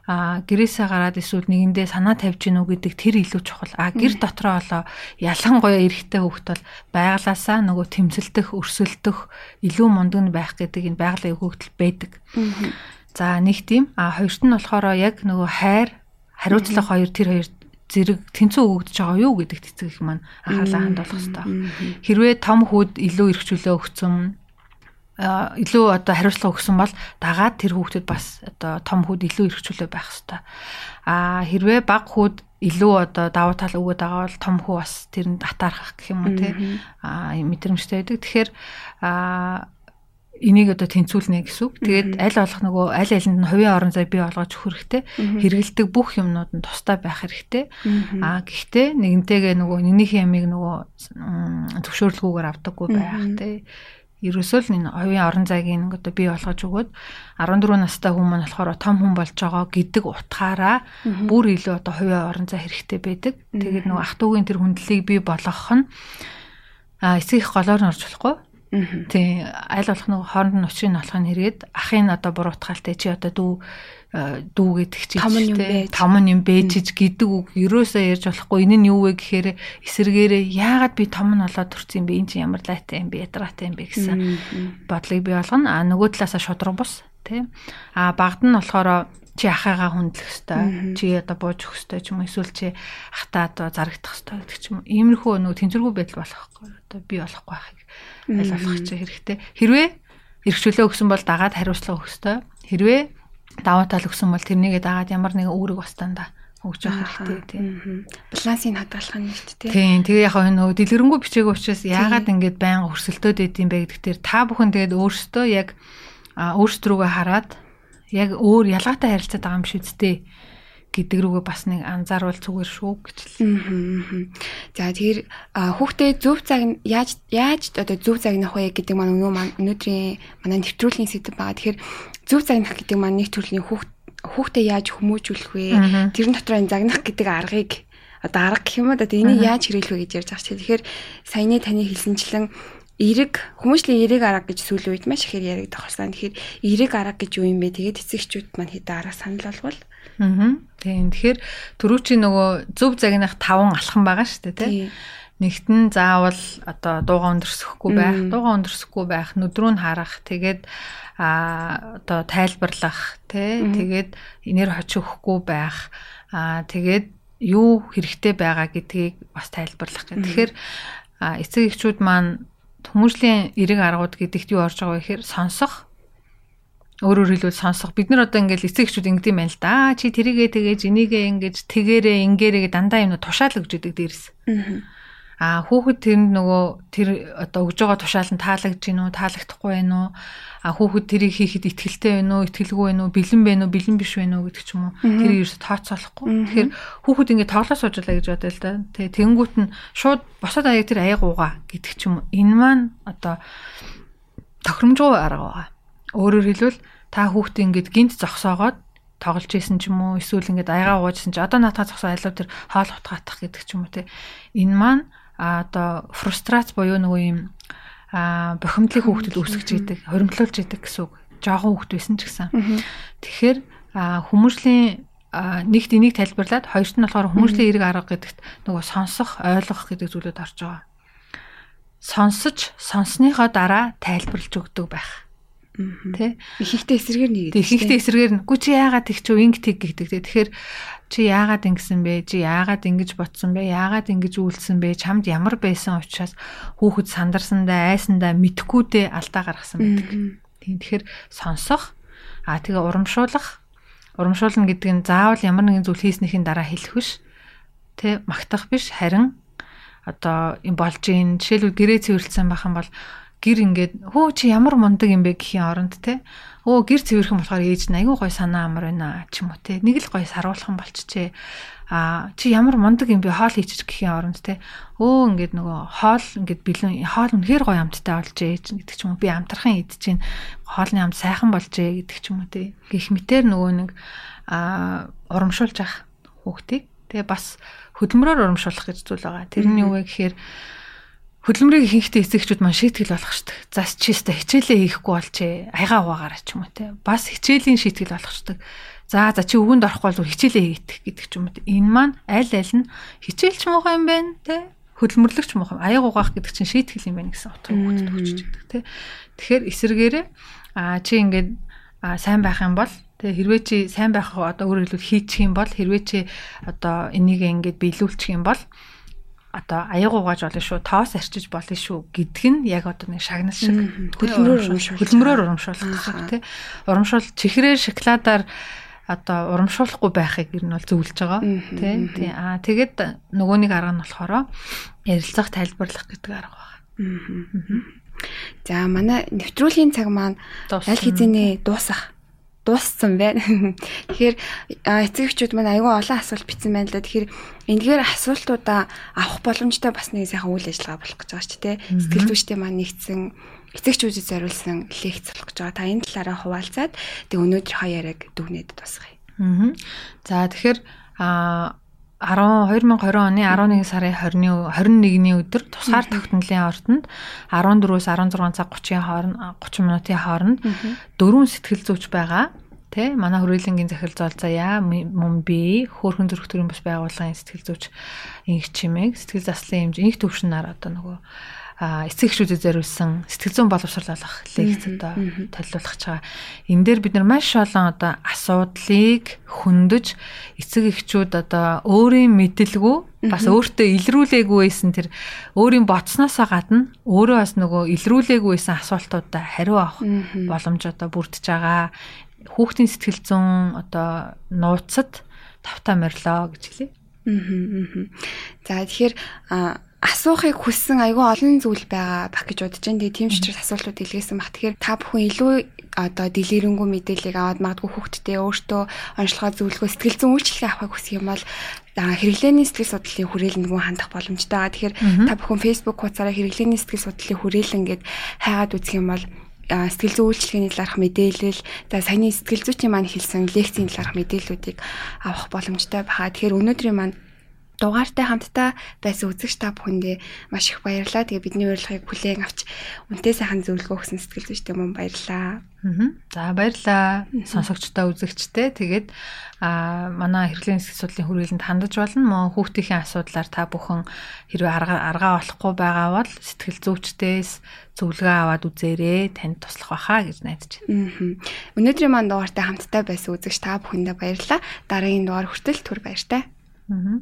а гэрээсээ гараад эсвэл нэгэндээ санаа тавьж гинүү гэдэг тэр илүү чухал. А гэр дотроо болоо ялангуяа эрэгтэй хүүхд бол байглаасаа нөгөө тэмцэлдэх, өрсөлдөх, илүү мундаг байх гэдэг энэ байгалийн хөвгтөл байдаг. За нэг тийм. А хоёрт нь болохоор яг нөгөө хайр, хариуцлага хоёр тэр хоёр зэрэг тэнцүү өгөгдөж байгаа юу гэдэг цэцэг их маань анхаалаа хандуулах хэрэгтэй. Хэрвээ том хүүд илүү эрхчлөө өгсөн илүү одоо хариуцлага өгсөн бол дагаад тэр хүүхдэд бас одоо том хүүд илүү эрхчлөө байх хэвээр. А хэрвээ баг хүүд илүү одоо давуу тал өгöd байгаа бол том хүү бас тэрэнд атаархах гэх юм уу те а мэдрэмжтэй байдаг. Тэгэхээр а энийг одоо тэнцүүлнэ гэсэн үг. Тэгээд аль болох нөгөө аль алинд нь хувийн орон зай бий болгож өгөх хэрэгтэй. Хэрэгэлдэг бүх юмнууд нь тустай байх хэрэгтэй. Аа гэхдээ нэгнтэйгээ нөгөө нэгнийхээ ямиг нөгөө зөвшөөрлгүйгээр авдаггүй байх тий ерөөсөө л энэ оюун орон зайгийн одоо бий болгож өгөөд 14 настай хүмүүс болохоор том хүн болж байгаа гэдэг утгаараа бүр илүү одоо хувийн орон зай хэрэгтэй байдаг. Тэгээд нөгөө ах トゥ угийн тэр хүндлэлийг бий болгох нь а эцэг их голоор нь орж болохгүй. Тийм аль болох нөгөө хооронд нь учрыг нь олох нь хэрэгэд ахын одоо буруутгаалтай чи одоо дүү дүү гэдэг чи том юм бэ том юм бэжж гэдэг үг ерөөсөө ярьж болохгүй. Энэ нь юу вэ гэхээр эсэргээрээ яагаад би том нь болоод төрсөн юм бэ? Энэ чи ямар лайтай юм бэ? Ядраатай юм бэ гэсэн бодлыг бий болгоно. А нөгөө талаасаа шудраг бус тийм а багд нь болохоор чи ахыгаа хүндлэх хэвээр чи одоо бууж өгөх хэвээр ч юм уу эсвэл чи ахтаа одоо зарагдах хэвээр гэдэг ч юм уу. Иймэрхүү нөгөө тэнцвэргүй байдал болохгүй. Одоо би болохгүй байхыг аль болох чи хэрэгтэй хэрвээ эргчлөө өгсөн бол дагаад хариуцлага өгөх хэвээр хэрвээ даваа тал өгсөн бол тэрнийгээ дагаад ямар нэгэн үүрэг бастанда өгж явах хэрэгтэй тийм. Балансыг хадгалах нь шүү дээ. Тийм. Тэгээ яг энэ дэлгэрэнгүй бичээг учраас яагаад ингэж байнга өрсөлдөөд идэм бэ гэдэг дээр та бүхэн тэгээд өөрсдөө яг өөрсдрүүгээ хараад яг өөр ялгаатай харилцаад байгаа юм шүү дээ гэдэг рүүгээ бас нэг анзааруул зүгээр шүү гэж л. За тэгэхээр хүүхдээ зөв цаг яаж яаж одоо зөв загнах вэ гэдэг маань өнөө өнөөдрийн манай нэвтрүүлгийн сэдв байгаа. Тэгэхээр зөв загнах гэдэг маань нэг төрлийн хүүхд хүүхдээ яаж хүмүүжүүлэх вэ? Тэрэн дотор энэ загнах гэдэг аргыг одоо арга гэх юм уу да энийг яаж хэрэглэх вэ гэж ярьж байгаа чинь. Тэгэхээр саяны таны хэлсэнчлэн эрэг хүмүүшлийн эрэг арга гэж сүүлийн үед маш ихээр яригдах болсон. Тэгэхээр эрэг арга гэж юу юм бэ? Тэгээд эцэгчүүд маань хэдэн арга санал болвол Аа. Тийм. Тэгэхээр түрүүчийн нөгөө зөв загнах таван алхам байгаа шүү дээ, тийм. Нэгт нь заавал одоо дууга өндөрсөхгүй байх, дууга өндөрсөхгүй байх, нүдрүү нь харах, тэгээд а одоо тайлбарлах тий тэгээд инээр хоч өгөхгүй байх а тэгээд юу хэрэгтэй байгаа гэдгийг бас тайлбарлах гэх. Тэгэхээр эцэг эхчүүд маань хүмүүжлийн эрэг аргууд гэдэгт юу орж байгаа вэ гэхээр сонсох өөрөөр хэлбэл сонсох. Бид нар одоо ингээл эцэг эхчүүд ингэдэм байл л да. Чи тэрийгээ тэгээж энийгээ ингэж тэгээрээ ингээрээ дандаа юм тушаал өгч идэг дээрс. А хүүхэд тэрэнд нөгөө тэр одоо өгж байгаа тушаал нь таалагдж гин үү таалагдахгүй байх уу а хүүхэд тэрийг хийхэд ихтгэлтэй байна уу ихтгэлгүй байна уу бэлэн байна уу бэлэн биш байна уу гэдэг ч юм уу. Тэрийг ерөөсө тооцоолохгүй. Тэгэхээр хүүхэд ингэ тоглоо суужлаа гэж бодъё л да. Тэгээ тэнгуут нь шууд босоод аяг тэр аяг ууга гэдэг ч юм уу. Энэ маань одоо тохиромжгүй арга байгаа Өөрөөр хэлбэл та хүүхдээ ингээд гинт зогсоогоод тоглож исэн ч юм уу эсвэл ингээд аягаа уужсэн чи одоо наатаа зогсоо айлуу тэр хоол утгаатах гэдэг ч юм уу те. Энэ маань а одоо фрустрац буюу нөгөө юм а бухимдлыг хүүхдэд үүсгэж идэг хоримтлуулж идэг гэсэн үг. Жоохон хүүхд байсан ч гэсэн. Тэгэхээр хүмүүжлийн нэгт энийг тайлбарлаад хоёрт нь болохоор хүмүүжлийн эрг арга гэдэгт нөгөө сонсох ойлгох гэдэг зүйлүүд орж байгаа. Сонсож сонссныхоо дараа тайлбарлаж өгдөг байх Тэ. Ихэнхдээ эсэргээр нэгээд. Ихэнхдээ эсэргээр нь. Гү чи яагаад их чив инг тэг гэдэг. Тэгэхээр чи яагаад ингэсэн бэ? Чи яагаад ингэж ботсон бэ? Яагаад ингэж үйлсэн бэ? Чамд ямар байсан учраас хүүхэд сандарсандаа, айсандаа мэдхгүйдээ алдаа гаргасан байдаг. Тийм тэгэхээр сонсох, аа тэгээ урамшуулах, урамшуулна гэдэг нь заавал ямар нэгэн зүйл хийснийхин дараа хэлэх биш. Тэ магтах биш харин одоо юм болж ийн жишээлбэл гэрээ цэвэрлсэн байх юм бол гэр ингээд хөө чи ямар мундаг юм бэ? гэхийн оронд те өө гэр цэвэрхэн болохоор ээж нь айгүй гой санаа амар байна ч юм уу те нэг л гой саруулхан болчихжээ. А чи ямар мундаг юм бэ? Хоол хийчих гэхийн оронд те өө ингээд нөгөө хоол ингээд бэлэн хоол үнэхээр гоё амттай болжээ гэдэг ч юм уу. Би амтрахын идэж чинь хоолны амт сайхан болжээ гэдэг ч юм уу те гих мэтэр нөгөө нэг а урамшуулж ах хүүхдийг. Тэгээ бас хөдөлмөрөөр урамшуулах гэж зүйл байгаа. Тэрний юу вэ гэхээр хөдөлмөрийг ихэнхдээ эцэгчүүд маань шийтгэл болгох штеп. За чиста хичээлээ хийхгүй болчээ. Аяга угаагаараа ч юм уу те. Бас хичээлийн шийтгэл болгочдаг. За за чи өвөнд орохгүй бол хичээлээ хийгдэх гэдэг ч юм уу. Энэ маань аль аль нь хичээлч муухай юм байна те. Хөдөлмөрлөгч муухай. Аяга угаах гэдэг чинь шийтгэл юм байна гэсэн утгаар хөгжиж өгч байдаг те. Тэгэхээр эсэргээрээ а чи ингээд сайн байх юм бол Тэгээ хэрвээ чи сайн байх одоо өөрөөр хэлбэл хийчих юм бол хэрвээ чи одоо энийг ингээд биелүүлчих юм бол одоо аяг угааж болно шүү, тоос арчиж болно шүү гэдг нь яг одоо нэг шагнал шиг хөдөлмөрөөр хөдөлмөрөөр урамшуулах гэсэн тий. Урамшуул чихрээ шоколадаар одоо урамшуулахгүй байхыг ер нь бол зөвлөж байгаа тий. Тий. Аа тэгээд нөгөөний арга нь болохоор ярилцах тайлбарлах гэдэг арга байна. За манай нэвтрүүлгийн цаг маань аль хэзээ дуусах дууссан байна. Тэгэхээр эцэгчүүд маань аюул олон асуулт бичсэн байна л да. Тэгэхээр энэгээр асуултуудаа авах боломжтой бас нэг сайхан үйл ажиллагаа болох гэж байгаа ч тийм сэтгэл зүйчтэй маань нэгдсэн эцэгчүүдэд зориулсан лекц болох гэж байгаа. Та энэ талаараа хуваалцаад тэг өнөөдрийнхөө яриаг дүгнээд дуусгая. Аа. За тэгэхээр а 10 2020 оны 11 сарын 20-ны 21-ний өдөр тусгаар тогтнолын ордонд 14-өөс 16 цаг 30-ийн хооронд 30 минутын хооронд дөрвөн сэтгэл зүйч байгаа. Тэ? Манай хүрээлэнгийн захирал золзаяа мөн би хөөрхөн зүрх төрийн бас байгууллагын сэтгэл зүйч инх чимээг сэтгэл заслын хэмжээ инх төвшнөр одоо нөгөө эцэгчүүдэд зориулсан сэтгэл зүйн боловсруулах лекц одоо толиулах байгаа. Энэ дээр бид нар маш олон одоо асуудлыг хөндөж эцэг эхчүүд одоо өөрийн мэдлгүй бас өөртөө илрүүлээгүй байсан тэр өөрийн ботсноосоо гадна өөрөө бас нөгөө илрүүлээгүй байсан асуултуудаа хариу авах боломж одоо бүрдэж байгаа. Хүүхдийн сэтгэл зүйн одоо нууцад тавтаа морилоо гэж хэлээ. Аа. За тэгэхээр асуухыг хүссэн айгүй олон зүйл байгаа баг гэж бодож байна. Тэгээ тийм ч учраас асуултууд илгээсэн баг. Тэгэхээр та бүхэн илүү одоо дэлгэрэнгүй мэдээллийг аваад магадгүй хүүхдтэй өөртөө онцлогоо зөвлөгөө сэтгэл зүйн үйлчлэгээ авахыг хүсэх юм бол хэрэглээний сэтгэл судлалын хүрээлэнд мөн хандах боломжтой байгаа. Тэгэхээр та бүхэн Facebook хуудасаараа хэрэглээний сэтгэл судлалын хүрээлэн гэд хайгаад үзэх юм бол сэтгэл зүйн үйлчлэгээний талаарх мэдээлэл за саяны сэтгэл зүйчийн маань хэлсэн лекцийн талаарх мэдээллүүдийг авах боломжтой баха. Тэгэхээр өнөөдрийн маань дугаартай хамтдаа байсан үзэгч та бүхэндээ маш их баярлалаа. Тэгээ бидний урилгыг хүлээн авч үнтэй сайхан зөвлөгөө өгсөн сэтгэл зүйчтэй мөн баярлалаа. За баярлалаа. Сонсогчтой үзэгчтэй. Тэгээд а манай хэрэглэн сэтгэл судлалын хүрээлэнд хандаж болно. Мөн хүүхдийн асуудлаар та бүхэн хэрвээ арга аргаа олохгүй байгаа бол сэтгэл зүйчдээс зөвлөгөө аваад үзээрэй. Танд туслах байхаа гэж найдаж байна. Өнөөдрийн манд дугаартай хамтдаа байсан үзэгч та бүхэндээ баярлалаа. Дараагийн дугаар хүртэл түр баяртай. Аа